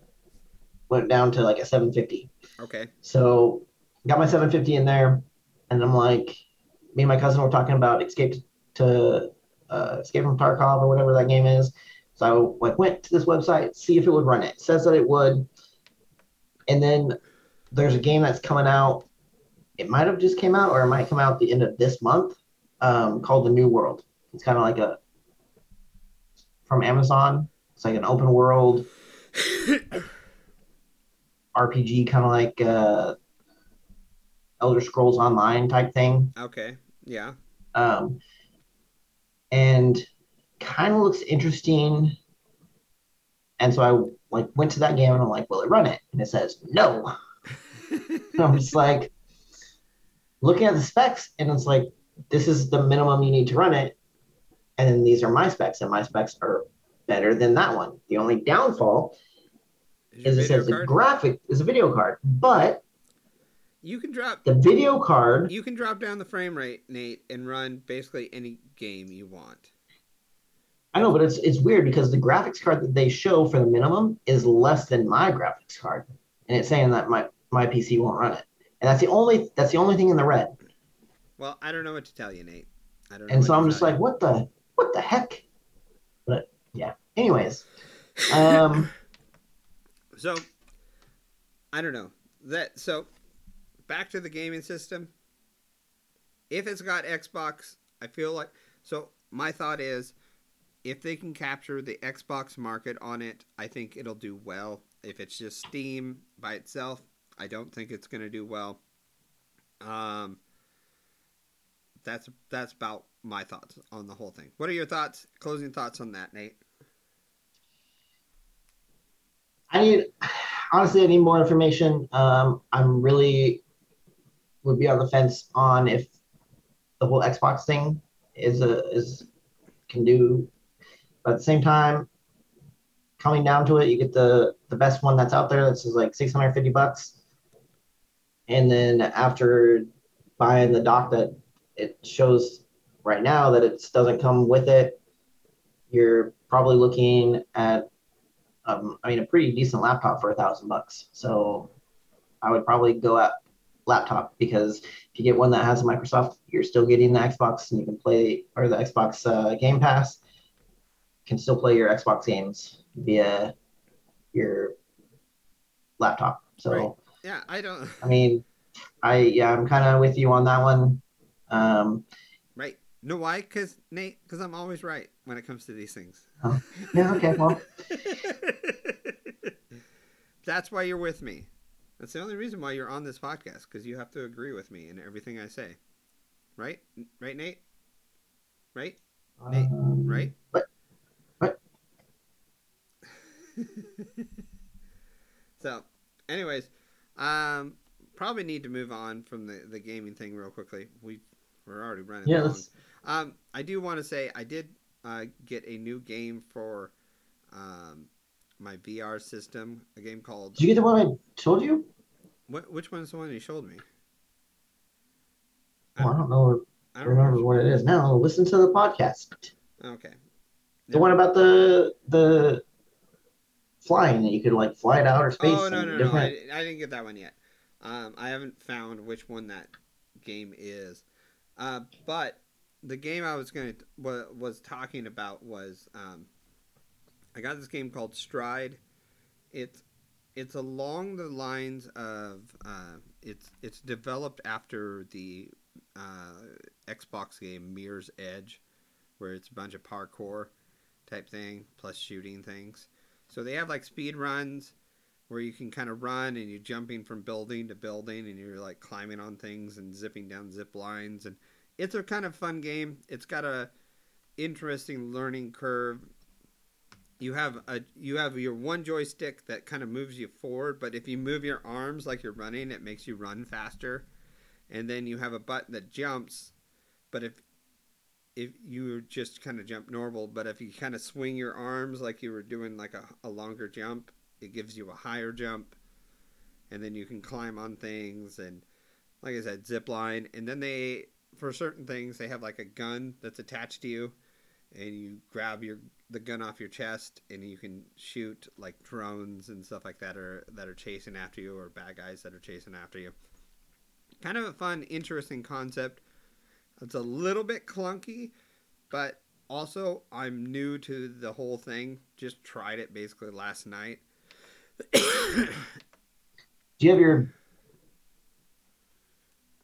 went down to like a seven fifty. Okay. So got my seven fifty in there, and I'm like, me and my cousin were talking about Escape to uh, Escape from Tarkov or whatever that game is. So I like went to this website, see if it would run it. It says that it would, and then there's a game that's coming out. It might have just came out, or it might come out at the end of this month, um, called The New World. It's kind of like a from Amazon. It's like an open world RPG, kind of like uh, Elder Scrolls Online type thing. okay. Yeah. Um, and kind of looks interesting. And so I like went to that game and I'm like, will it run it? And it says no. I'm just like looking at the specs and it's like this is the minimum you need to run it. And then these are my specs, and my specs are better than that one. The only downfall Is is it says the graphic is a video card, but you can drop the video card you can drop down the frame rate, Nate, and run basically any game you want. I know, but it's it's weird because the graphics card that they show for the minimum is less than my graphics card, and it's saying that my my PC won't run it, and that's the only that's the only thing in the red. Well, I don't know what to tell you, Nate. I don't. And so I'm just like, what the what the heck? But yeah. Anyways, um, So, I don't know that. So, back to the gaming system. If it's got Xbox, I feel like so. My thought is, if they can capture the Xbox market on it, I think it'll do well. If it's just Steam by itself, I don't think it's going to do well. Um, that's that's about my thoughts on the whole thing. What are your thoughts? Closing thoughts on that, Nate? I need honestly, I need more information. Um, I'm really would be on the fence on if the whole Xbox thing is a is can do, but at the same time, coming down to it, you get the the best one that's out there. That's like 650 bucks, and then after buying the dock that it shows right now that it doesn't come with it, you're probably looking at um, I mean, a pretty decent laptop for a thousand bucks. So I would probably go at laptop because if you get one that has Microsoft, you're still getting the Xbox and you can play or the Xbox uh, Game Pass can still play your Xbox games via your laptop. So Right. Yeah, I don't. I mean, I yeah, I'm kind of with you on that one. Um, Right. No, why? Because Nate, because I'm always right when it comes to these things. Oh. yeah, okay, well, That's why you're with me. That's the only reason why you're on this podcast because you have to agree with me in everything I say. Right? Right, Nate? Right? Nate, um, Right? What? What? so, anyways, um, probably need to move on from the, the gaming thing real quickly. We we're already running Yeah, long. Um, I do want to say I did uh, get a new game for um, my VR system. A game called Did you get the one I told you? what? Which one's the one you showed me? Oh, I don't know. I I don't remember what it is now. Listen to the podcast. Okay. The one about the the flying that you could like fly it out or space. Oh no no no! I, I didn't get that one yet. Um, I haven't found which one that game is. Uh, but the game I was going to wa- was talking about was um, I got this game called Stride. It's it's along the lines of uh, it's it's developed after the uh, Xbox game Mirror's Edge, where it's a bunch of parkour type thing plus shooting things. So they have like speed runs where you can kind of run and you're jumping from building to building and you're like climbing on things and zipping down zip lines and it's a kind of fun game. It's got a interesting learning curve. You have a you have your one joystick that kind of moves you forward, but if you move your arms like you're running, it makes you run faster. And then you have a button that jumps, but if if you just kind of jump normal, but if you kind of swing your arms like you were doing like a, a longer jump, it gives you a higher jump. And then you can climb on things and like I said, zip line. And then they for certain things they have like a gun that's attached to you and you grab your the gun off your chest and you can shoot like drones and stuff like that are that are chasing after you or bad guys that are chasing after you. Kind of a fun, interesting concept. It's a little bit clunky, but also I'm new to the whole thing. Just tried it basically last night. Do you have your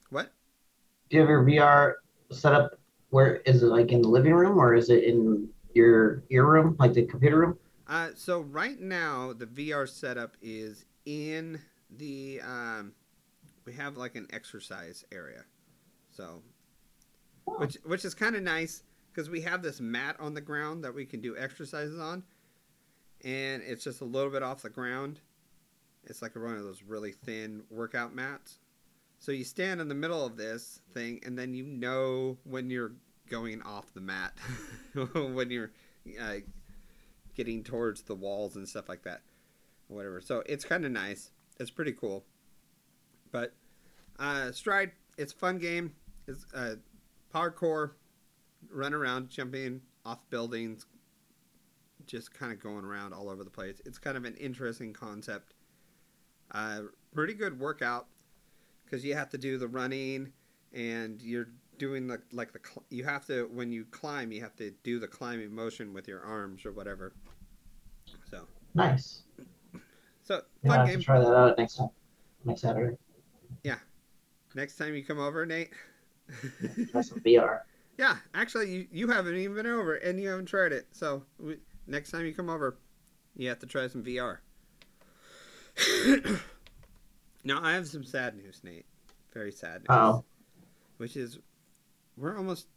what? Do you have your VR set up? Where is it? Like in the living room, or is it in your your room, like the computer room? Uh, so right now the VR setup is in the um, we have like an exercise area, so which which is kind of nice because we have this mat on the ground that we can do exercises on, and it's just a little bit off the ground. It's like one of those really thin workout mats. So you stand in the middle of this thing, and then you know when you're going off the mat, when you're uh, getting towards the walls and stuff like that, whatever. So it's kind of nice. It's pretty cool. But uh, Stride, it's fun game. It's uh, parkour, run around, jumping off buildings, just kind of going around all over the place. It's kind of an interesting concept. Uh, pretty good workout because you have to do the running and you're doing the like the you have to when you climb you have to do the climbing motion with your arms or whatever. So Nice. so Yeah, fun game. try that out next time. Next Saturday. Yeah, next time you come over, Nate. Try some VR. yeah, actually, you, you haven't even been over and you haven't tried it. So we, next time you come over, you have to try some VR. now I have some sad news, Nate. Very sad news. Oh. Which is, we're almost,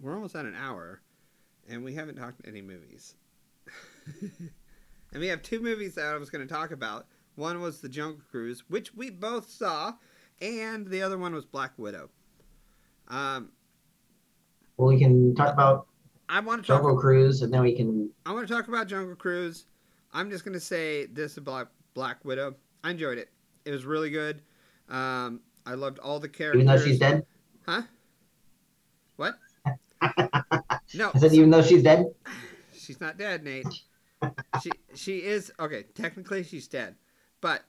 we're almost at an hour, and we haven't talked any movies. and we have two movies that I was going to talk about. One was The Jungle Cruise, which we both saw, and the other one was Black Widow. Um, Well, we can talk about I want to talk. Jungle Cruise, and then we can. I want to talk about Jungle Cruise. I'm just gonna say this about Black Widow. I enjoyed it. It was really good. Um, I loved all the characters. Even though she's dead. Huh? What? no, I said even though she's dead. she's not dead, Nate. she she is okay. Technically, she's dead, but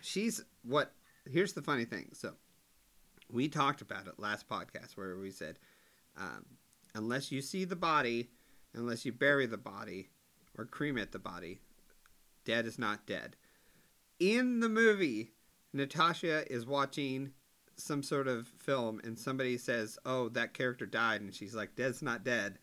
she's what? Here's the funny thing. So, we talked about it last podcast where we said, um, unless you see the body, unless you bury the body or cremate the body, dead is not dead. In the movie, Natasha is watching some sort of film and somebody says, "Oh, that character died," and she's like, "Dead's not dead,"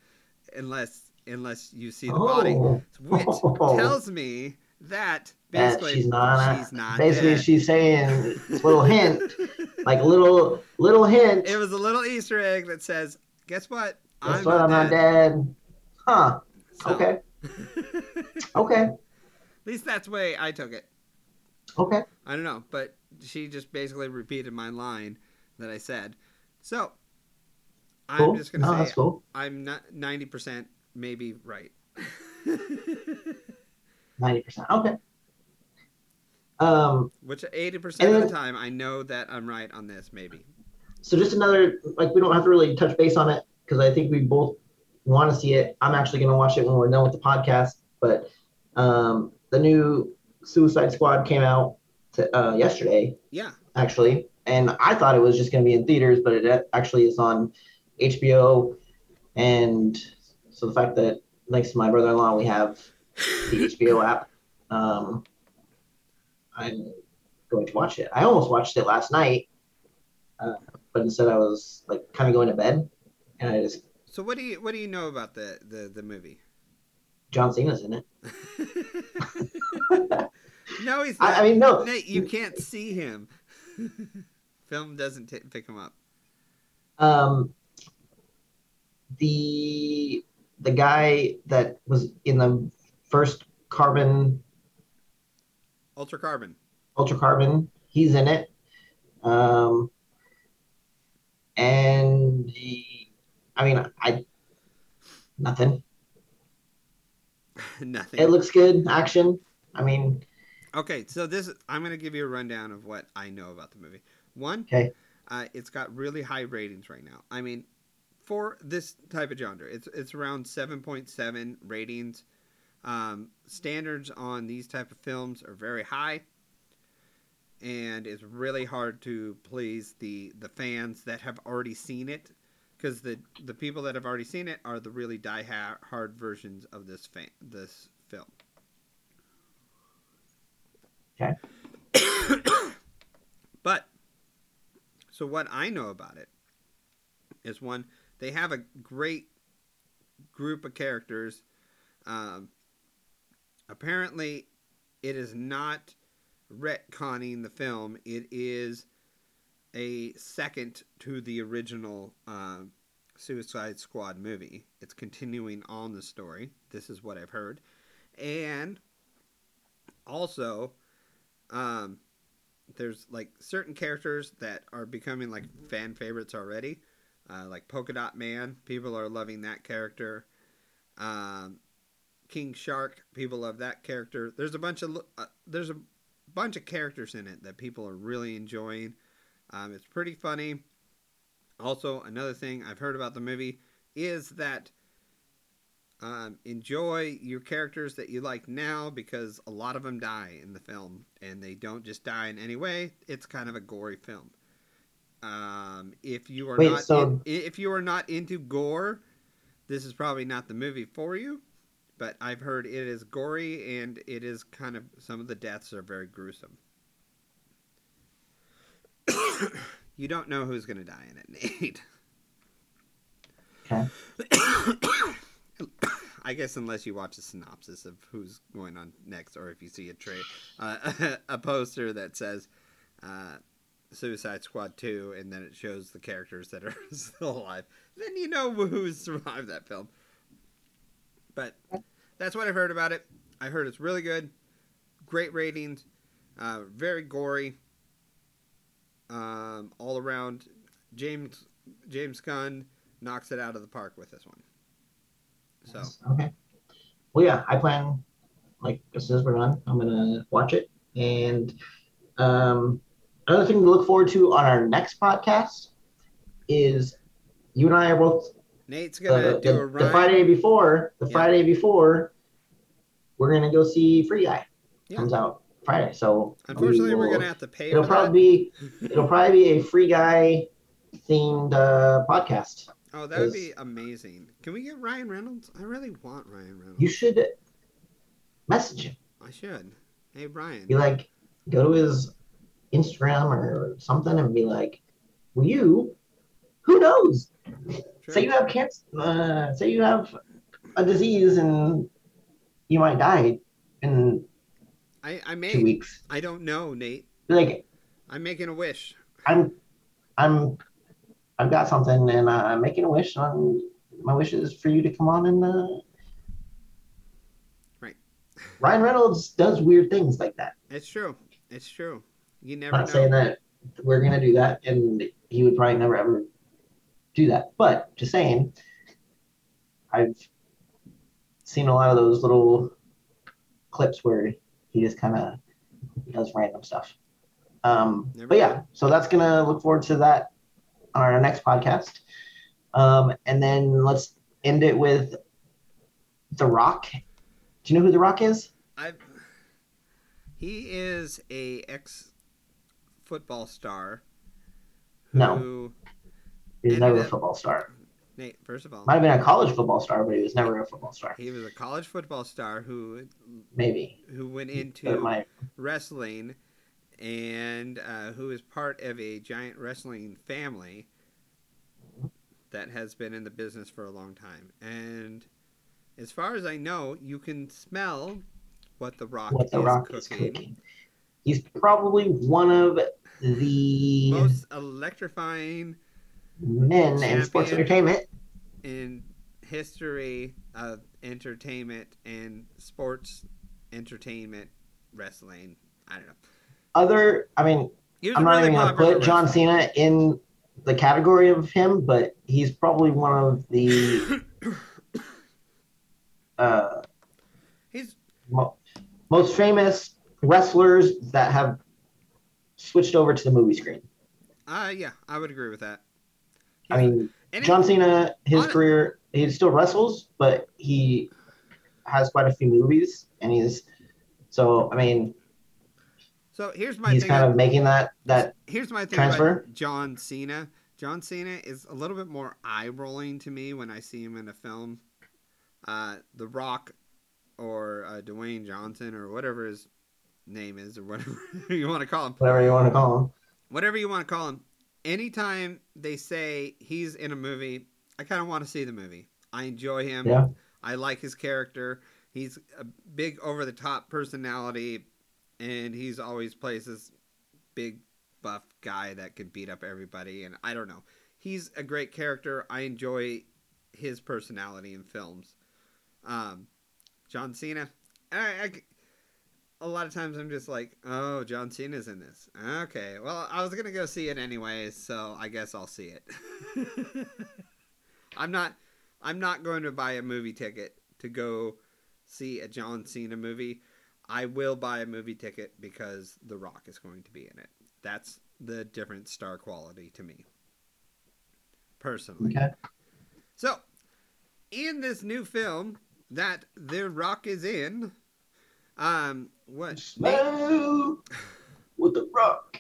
unless unless you see the body, Oh. which Oh. tells me that That basically she's not. she's not basically, dead. she's saying little hint, like a little little hint. it was a little Easter egg that says, "Guess what? Guess what? I'm not dead. Huh. So- Okay. Okay. At least that's the way I took it. Okay. I don't know, but she just basically repeated my line that I said. So I'm just gonna no, say cool. I'm not ninety percent maybe right. Ninety percent. Okay. Um. Which eighty percent of the time I know that I'm right on this, maybe. So just another like we don't have to really touch base on it because I think we both want to see it. I'm actually going to watch it when we're done with the podcast. But um, the new Suicide Squad came out to, uh, yesterday, Yeah. actually, and I thought it was just going to be in theaters, but it actually is on HBO. And so the fact that thanks to my brother-in-law, we have the HBO app. Um, I'm going to watch it. I almost watched it last night, uh, but instead I was like kind of going to bed, and I just So what do you what do you know about the the, the movie? John Cena's in it. no, he's not. I, mean, no, Nate, you can't see him. Film doesn't t- pick him up. um, the the guy that was in the first Carbon Altered Carbon. Altered Carbon, he's in it. Um, and the, I mean, I nothing. Nothing. It looks good, action. I mean, Okay, so this I'm going to give you a rundown of what I know about the movie. One, Okay. uh, it's got really high ratings right now. I mean, for this type of genre, it's it's around 7.7 ratings. Um, standards on these type of films are very high, and it's really hard to please the the fans that have already seen it, because the the people that have already seen it are the really die hard versions of this fan this film. Okay. but so what I know about it is one they have a great group of characters. Um, apparently, it is not retconning the film. It is a second to the original um, Suicide Squad movie. It's continuing on the story. This is what I've heard, and also, um, there's like certain characters that are becoming like fan favorites already. Uh, like Polka Dot Man, people are loving that character. Um, King Shark, people love that character. There's a bunch of uh, there's a bunch of characters in it that people are really enjoying. Um, it's pretty funny. Also, another thing I've heard about the movie is that um, enjoy your characters that you like now because a lot of them die in the film, and they don't just die in any way. It's kind of a gory film. Um, if you are Wait, not so- in- if you are not into gore, this is probably not the movie for you. But I've heard it is gory and it is kind of some of the deaths are very gruesome. you don't know who's going to die in it, Nate. Okay. I guess unless you watch a synopsis of who's going on next, or if you see a tra- uh, a poster that says uh, Suicide Squad Two, and then it shows the characters that are still alive, then you know who's survived that film. But that's what I've heard about it. I heard it's really good, great ratings, uh, very gory, um, all around. James James Gunn knocks it out of the park with this one. So Okay. Well, yeah, I plan like as soon as we're done, I'm gonna watch it. And um, another thing to look forward to on our next podcast is you and I are both Nate's gonna the, do the- a the. Friday before. The Yeah. Friday before, we're gonna go see Free Guy. Yeah. Comes out Friday, so we Unfortunately, we're gonna have to pay. It'll for probably be it'll probably be a Free Guy themed uh, podcast. Oh, that would be amazing. Can we get Ryan Reynolds? I really want Ryan Reynolds. You should message him. I should. Hey, Brian. be like, go to his Instagram or something and be like, will you, who knows? Sure. Say you have cancer, uh, say you have a disease and you might die in I, I two may. weeks. I don't know, Nate. Like, I'm making a wish. I'm, I'm, I've got something and uh, I'm making a wish on my wish is for you to come on and, uh, Right. Ryan Reynolds does weird things like that. It's true. It's true. You I'm never not know. saying that we're gonna do that, and he would probably never ever do that. But just saying, I've seen a lot of those little clips where he just kind of does random stuff. Um, but yeah, so that's gonna look forward to that on our next podcast. Um, and then let's end it with The Rock. Do you know who The Rock is? I've. He is a ex football star. No. He's Ended never a up- football star. Nate, first of all, Might have been a college football star, but he was never a football star. he was a college football star who Maybe. who went But into wrestling and uh, who is part of a giant wrestling family that has been in the business for a long time. And as far as I know, you can smell what the Rock, what the is, Rock cooking. is cooking. He's probably one of the Most electrifying men in sports entertainment. in history of entertainment and sports entertainment wrestling. I don't know. Other, I mean, He was I'm not really even gonna put John. Cena in the category of him, but he's probably one of the uh, He's mo- most famous wrestlers that have switched over to the movie screen. uh yeah, I would agree with that. I mean, And John Cena, his Hon- career, he still wrestles, but he has quite a few movies, and he's so. I mean, so here's my he's thing. kind about- of making that that here's my thing transfer. John Cena. John Cena is a little bit more eye rolling to me when I see him in a film. Uh, the Rock or uh, Dwayne Johnson or whatever his name is or whatever you want to call him. whatever you want to call him. whatever you want to call him, anytime they say he's in a movie, I kind of want to see the movie. I enjoy him. Yeah. I like his character. He's a big over the top personality, and he's always plays this big buff guy that can beat up everybody. And I don't know. He's a great character. I enjoy his personality in films. Um, John Cena. I, I, a lot of times I'm just like, oh, John Cena's in this. Okay, well, I was gonna go see it anyways, so I guess I'll see it. I'm not, I'm not going to buy a movie ticket to go see a John Cena movie. I will buy a movie ticket because The Rock is going to be in it. That's the different star quality to me, personally. Okay. So, in this new film that The Rock is in, um, what? Smell with the rock.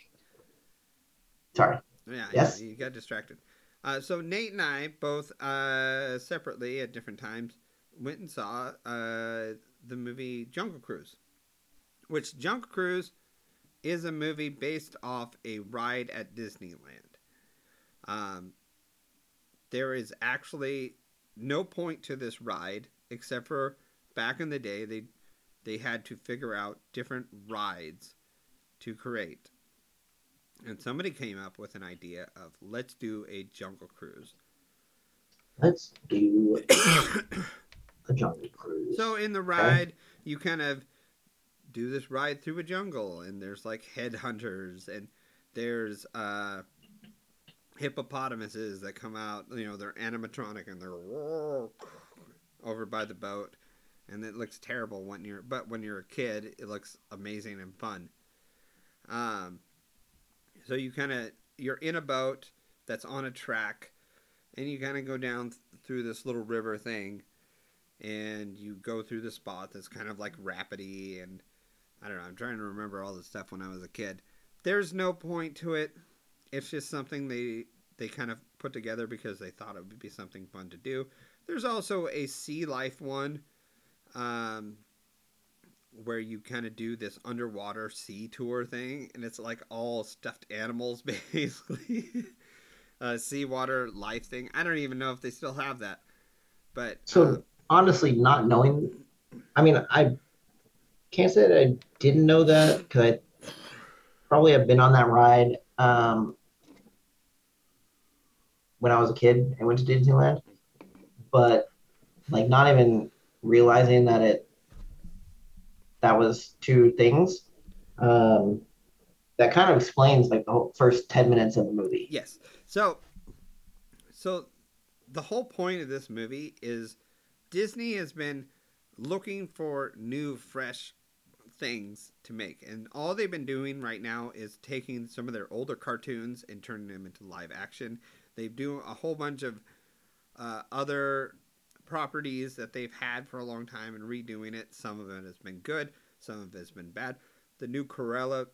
Sorry. Yeah, Yes. yeah, you got distracted. Uh, so Nate and I both uh, separately at different times went and saw uh, the movie Jungle Cruise, which Jungle Cruise is a movie based off a ride at Disneyland. Um, there is actually no point to this ride except for back in the day they they had to figure out different rides to create. And somebody came up with an idea of let's do a jungle cruise. Let's do a jungle cruise. So in the ride, you kind of do this ride through a jungle, and there's like headhunters, and there's uh, hippopotamuses that come out. You know, they're animatronic, and they're over by the boat, and it looks terrible when you're. But when you're a kid, it looks amazing and fun. Um, so you kind of you're in a boat that's on a track, and you kind of go down th- through this little river thing and you go through the spot that's kind of like rapidy and I don't know. I'm trying to remember all the stuff when I was a kid. There's no point to it. It's just something they they kind of put together because they thought it would be something fun to do. There's also a sea life one, um, where you kind of do this underwater sea tour thing, and it's like all stuffed animals basically. uh, seawater life thing. I don't even know if they still have that, but So uh, honestly, not knowing, I mean, I can't say that I didn't know that because I probably have been on that ride um, when I was a kid and went to Disneyland, but like not even realizing that it that was two things. Um, that kind of explains like the whole first ten minutes of the movie. Yes. So, so the whole point of this movie is Disney has been looking for new, fresh things to make, and all they've been doing right now is taking some of their older cartoons and turning them into live action. They do a whole bunch of uh, other properties that they've had for a long time and redoing it. Some of it has been good, some of it has been bad. The new Corella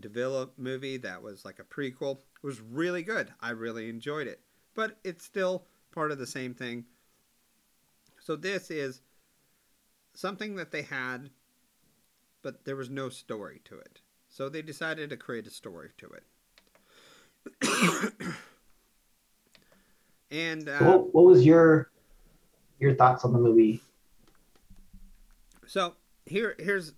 Davila movie that was like a prequel was really good. I really enjoyed it. But it's still part of the same thing. So this is something that they had but there was no story to it. So they decided to create a story to it. and uh, What, what was your your thoughts on the movie? So here, here's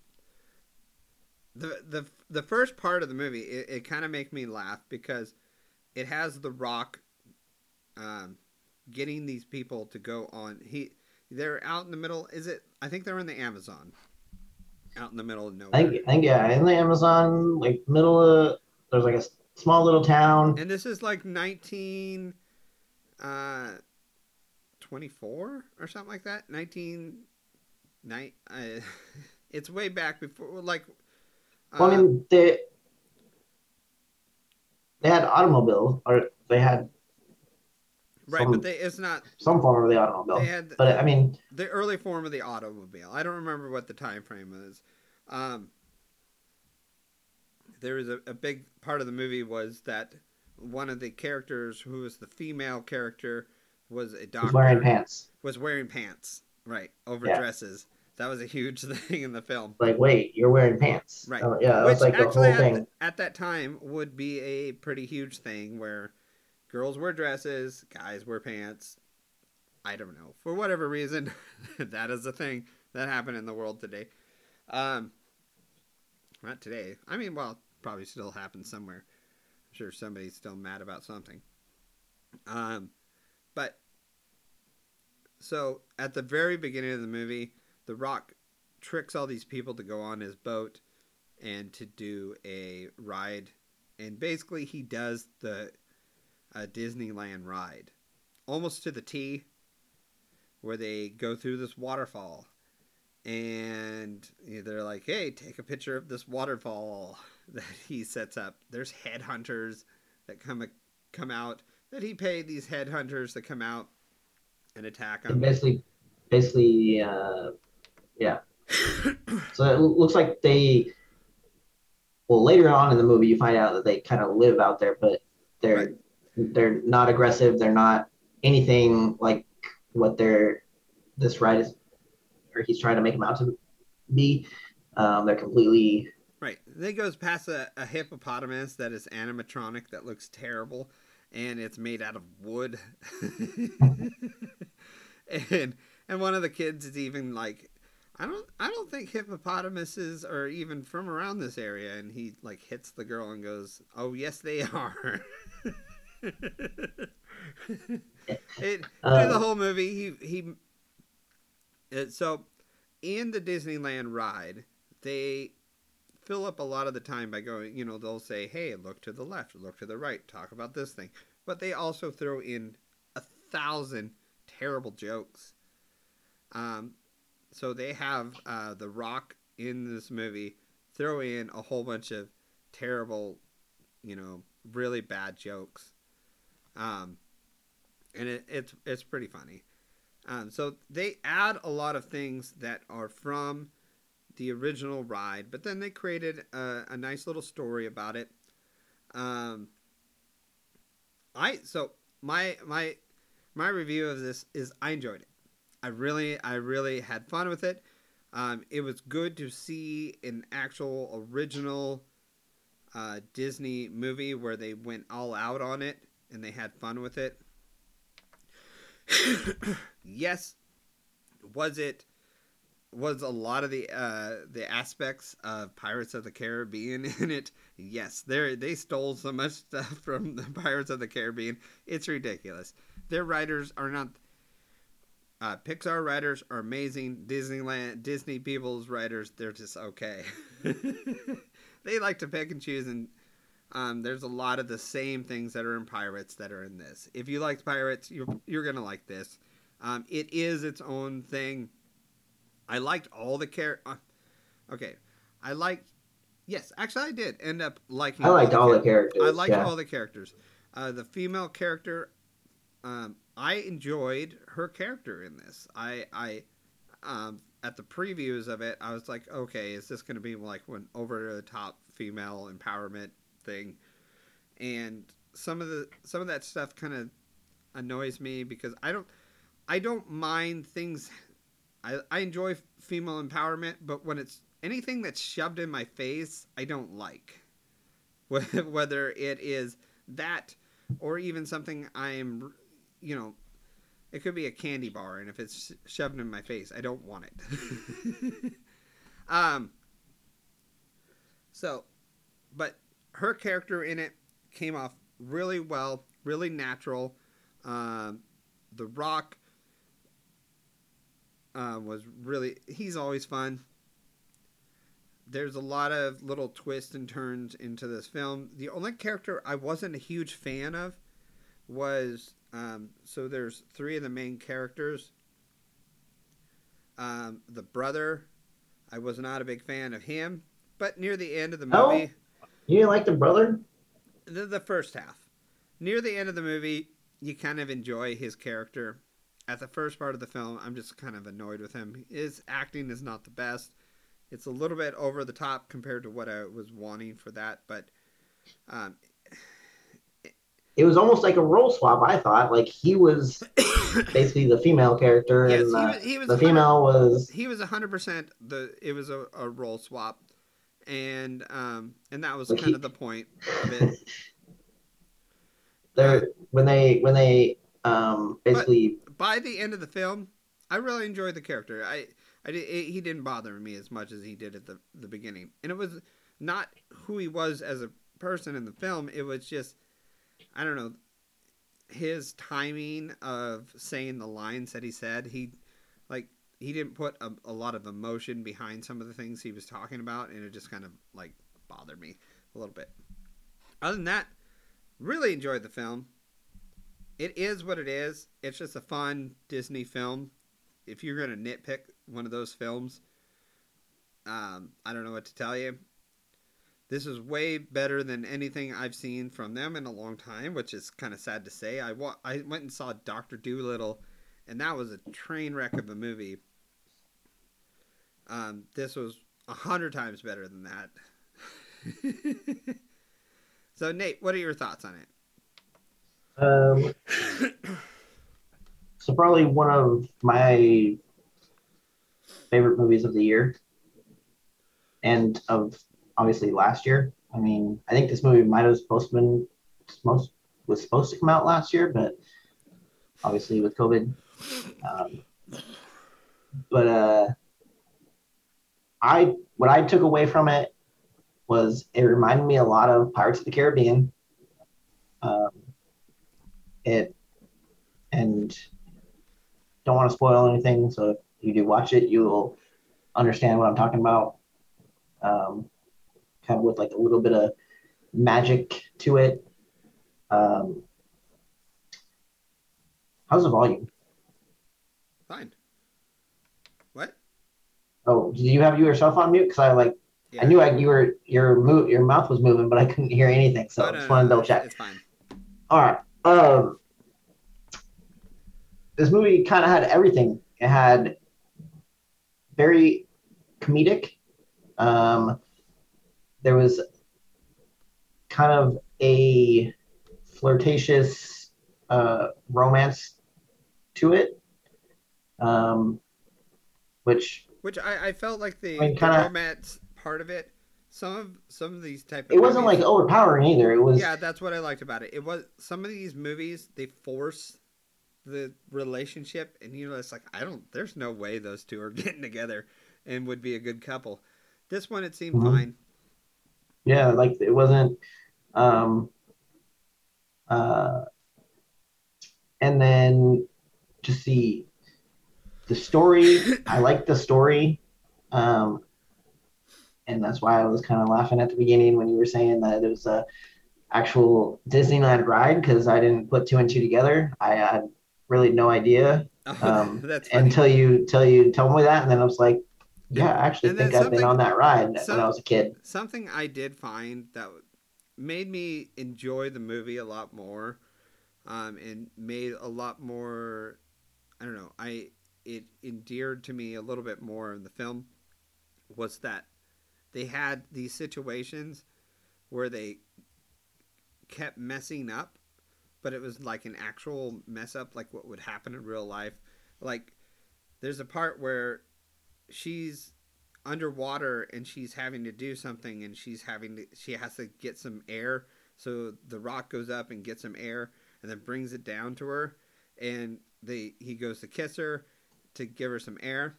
the the the first part of the movie. It, it kind of makes me laugh because it has The Rock, um, getting these people to go on. He they're out in the middle. Is it? I think they're in the Amazon, out in the middle of nowhere. I think, I think yeah, in the Amazon, like middle of there's like a small little town. and this is like nineteen, uh, twenty four or something like that. Nineteen, nine. Uh, it's way back before like. Well, I uh, mean, they they had automobiles, or they had right, some, but they, it's not. some form of the automobile. They had But I mean, the early form of the automobile. I don't remember what the time frame is. Um, there was a, a big part of the movie was that one of the characters, who was the female character, was a doctor. was wearing pants. Was wearing pants, right, over Yeah. dresses. That was a huge thing in the film. Like, wait, you're wearing pants. Right. Uh, yeah, Which was like actually whole at, at that time would be a pretty huge thing where girls wear dresses, guys wear pants. I don't know. For whatever reason, that is a thing that happened in the world today. Um, not today. I mean, well, probably still happens somewhere. I'm sure somebody's still mad about something. Um, so at the very beginning of the movie, The Rock tricks all these people to go on his boat and to do a ride. And basically, he does the uh, Disneyland ride almost to the T, where they go through this waterfall. And they're like, hey, take a picture of this waterfall that he sets up. There's headhunters that come come out that he paid these headhunters to come out and attack And basically, basically, uh, yeah. So it looks like they. Well, later on in the movie, you find out that they kind of live out there, but They're Right. they're not aggressive. They're not anything like what they're this ride is, or he's trying to make them out to be. Um, they're completely Right. Then it goes past a, a hippopotamus that is animatronic that looks terrible and it's made out of wood. and and one of the kids is even like I don't I don't think hippopotamuses are even from around this area and he like hits the girl and goes, "Oh, yes they are." it Uh, the whole movie he he uh, so in the Disneyland ride, they fill up a lot of the time by going, you know, they'll say, hey, look to the left, look to the right, talk about this thing. But they also throw in a thousand terrible jokes. Um, so they have uh, The Rock in this movie throw in a whole bunch of terrible, you know, really bad jokes. Um, and it, it's, it's pretty funny. Um, so they add a lot of things that are from the original ride, but then they created a, a nice little story about it. Um, I so my my my review of this is I enjoyed it. I really I really had fun with it. Um, it was good to see an actual original uh, Disney movie where they went all out on it and they had fun with it. yes, was it was a lot of the uh, the aspects of Pirates of the Caribbean in it. Yes, they they stole so much stuff from the Pirates of the Caribbean. It's ridiculous. Their writers are not. Uh, Pixar writers are amazing. Disneyland Disney people's writers they're just okay. they like to pick and choose, and um, there's a lot of the same things that are in Pirates that are in this. If you liked Pirates, you're you're gonna like this. Um, it is its own thing. I liked all the char. Uh, okay, I liked. Yes, actually, I did end up liking. I liked all the char- characters. I liked yeah. all the characters. Uh, the female character, um, I enjoyed her character in this. I, I, um, at the previews of it, I was like, okay, is this going to be like an over the top female empowerment thing? And some of the some of that stuff kind of annoys me because I don't I don't mind things. I, I enjoy female empowerment, but when it's anything that's shoved in my face, I don't like. Whether it is that or even something I'm, you know, it could be a candy bar, and if it's shoved in my face, I don't want it. um. So, but her character in it came off really well, really natural. Um, the Rock uh, was really he's always fun. There's a lot of little twists and turns into this film. The only character I wasn't a huge fan of was um, so there's three of the main characters. Um, the brother, I was not a big fan of him, but near the end of the No? movie, You didn't like the brother? the, the first half. Near the end of the movie, you kind of enjoy his character. At the first part of the film, I'm just kind of annoyed with him. His acting is not the best. It's a little bit over the top compared to what I was wanting for that, but um, It was almost like a role swap. I thought like he was basically the female character, yes, and he the, was, he was the female was he was 100% the it was a, a role swap and um and that was But kind he- of the point of it there when they when they um basically by the end of the film, I really enjoyed the character. I, I it, he didn't bother me as much as he did at the the beginning, and it was not who he was as a person in the film. It was just, I don't know, his timing of saying the lines that he said. He, like, he didn't put a, a lot of emotion behind some of the things he was talking about, and it just kind of like bothered me a little bit. Other than that, really enjoyed the film it is what it is. It's just a fun Disney film. If you're gonna nitpick one of those films, um, I don't know what to tell you. This is way better than anything I've seen from them in a long time, which is kind of sad to say. I wa- I went and saw Doctor Dolittle, and that was a train wreck of a movie. Um, this was a hundred times better than that. so Nate, what are your thoughts on it? Um, so probably one of my favorite movies of the year, and of obviously last year. I mean, I think this movie might have supposed been most was supposed to come out last year, but obviously with COVID. Um, but uh, I what I took away from it was it reminded me a lot of Pirates of the Caribbean. It and don't want to spoil anything, so if you do watch it, you'll understand what I'm talking about. Um, kind of with like a little bit of magic to it. Um, how's the volume? Fine. What? Oh, do you have yourself on mute? Because I like Yeah. I knew I, you were your mo- your mouth was moving, but I couldn't hear anything, so Oh, I just no, wanted to no, double check. It's fine. All right. Um, this movie kind of had everything. It had very comedic. Um, there was kind of a flirtatious uh, romance to it, um, which Which I, I felt like the, I mean, kinda- romance part of it. Some of some of these type of it wasn't like overpowering either. It was yeah, that's what I liked about it. It was some of these movies they force the relationship, and you know it's like I don't. There's no way those two are getting together and would be a good couple. This one it seemed Mhm. fine. yeah like it wasn't um uh and then to see the story i like the story um and that's why i was kind of laughing at the beginning when you were saying that it was a actual disneyland ride because i didn't put two and two together i had really no idea um, until you until you told me that and then i was like yeah i actually think i've been on that ride when i was a kid something I did find that made me enjoy the movie a lot more, um, and made a lot more. I don't know. I it endeared to me a little bit more in the film was that they had these situations where they kept messing up, but it was like an actual mess up, like what would happen in real life. Like there's a part where she's underwater and she's having to do something and she's having to she has to get some air so the rock goes up and gets some air and then brings it down to her and they he goes to kiss her to give her some air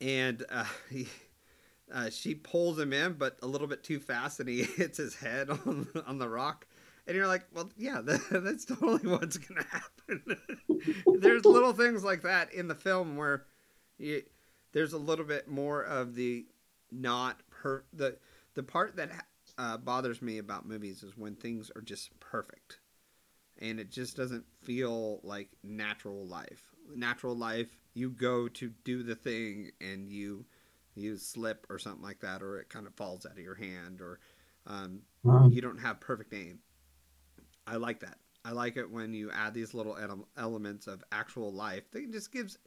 and uh, he, uh, she pulls him in but a little bit too fast and he hits his head on, on the rock. And you're like well yeah that, that's totally what's gonna happen. There's little things like that in the film where you there's a little bit more of the not per the the part that uh, bothers me about movies is when things are just perfect. And it just doesn't feel like natural life. Natural life you go to do the thing and you you slip or something like that or it kind of falls out of your hand or um, Mm. you don't have perfect aim i like that i like it when you add these little elements of actual life it just gives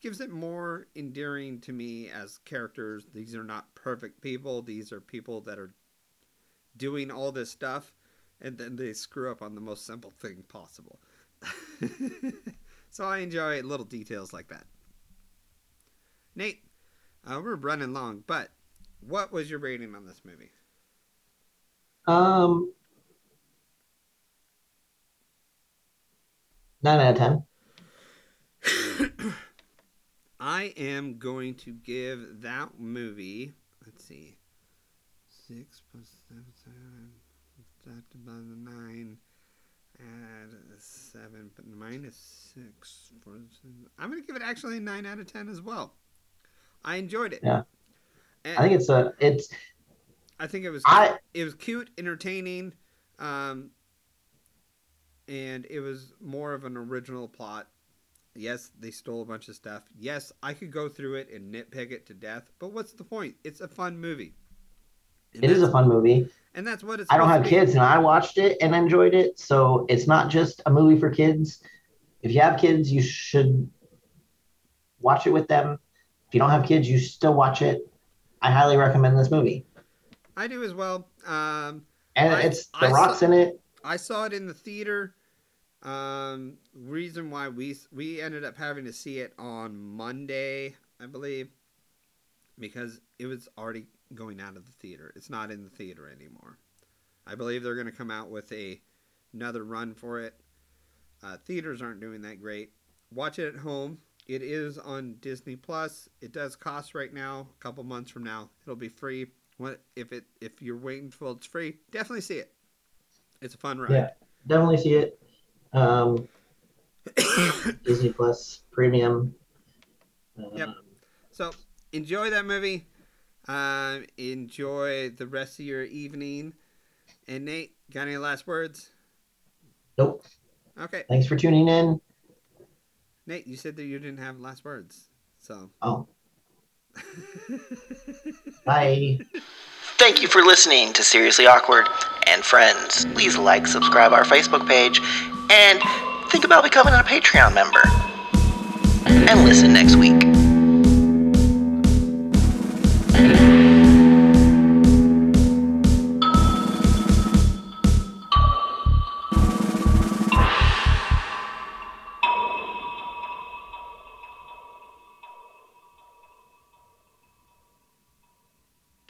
gives it more endearing to me as characters. These are not perfect people. These are people that are doing all this stuff and then they screw up on the most simple thing possible. so I enjoy little details like that. Nate, uh, we're running long, but what was your rating on this movie? Um, nine out of ten. I am going to give that movie, let's see, 6 plus 7, 7 subtracted by the 9, add 7, but minus 6. For, I'm going to give it actually a 9 out of 10 as well. I enjoyed it. Yeah. And I think it's a it's I think it was I it was cute, entertaining, um, and it was more of an original plot. Yes, they stole a bunch of stuff. Yes, I could go through it and nitpick it to death, but what's the point? It's a fun movie. And it is a fun movie. and that's what it's. I don't have kids, and I watched it and enjoyed it. So it's not just a movie for kids. If you have kids, you should watch it with them. If you don't have kids, you still watch it. I highly recommend this movie, I do as well. Um, and I- it's I The Rock's saw- in it. I saw it in the theater Um, reason why we we ended up having to see it on Monday, I believe, because it was already going out of the theater. It's not in the theater anymore. I believe they're going to come out with a another run for it. Uh, theaters aren't doing that great. Watch it at home. It is on Disney Plus. It does cost right now. A couple months from now, it'll be free. What if it if you're waiting for it's free? Definitely see it. It's a fun ride. Yeah. Definitely see it. Um, Disney Plus Premium. Uh, Yep. So enjoy that movie. Um, enjoy the rest of your evening. And Nate, got any last words? Nope. Okay, Thanks for tuning in. Nate, you said that you didn't have last words. So. Oh, bye. Thank you for listening to Seriously Awkward and friends. Please like, subscribe our Facebook page, and think about becoming a Patreon member. And listen next week.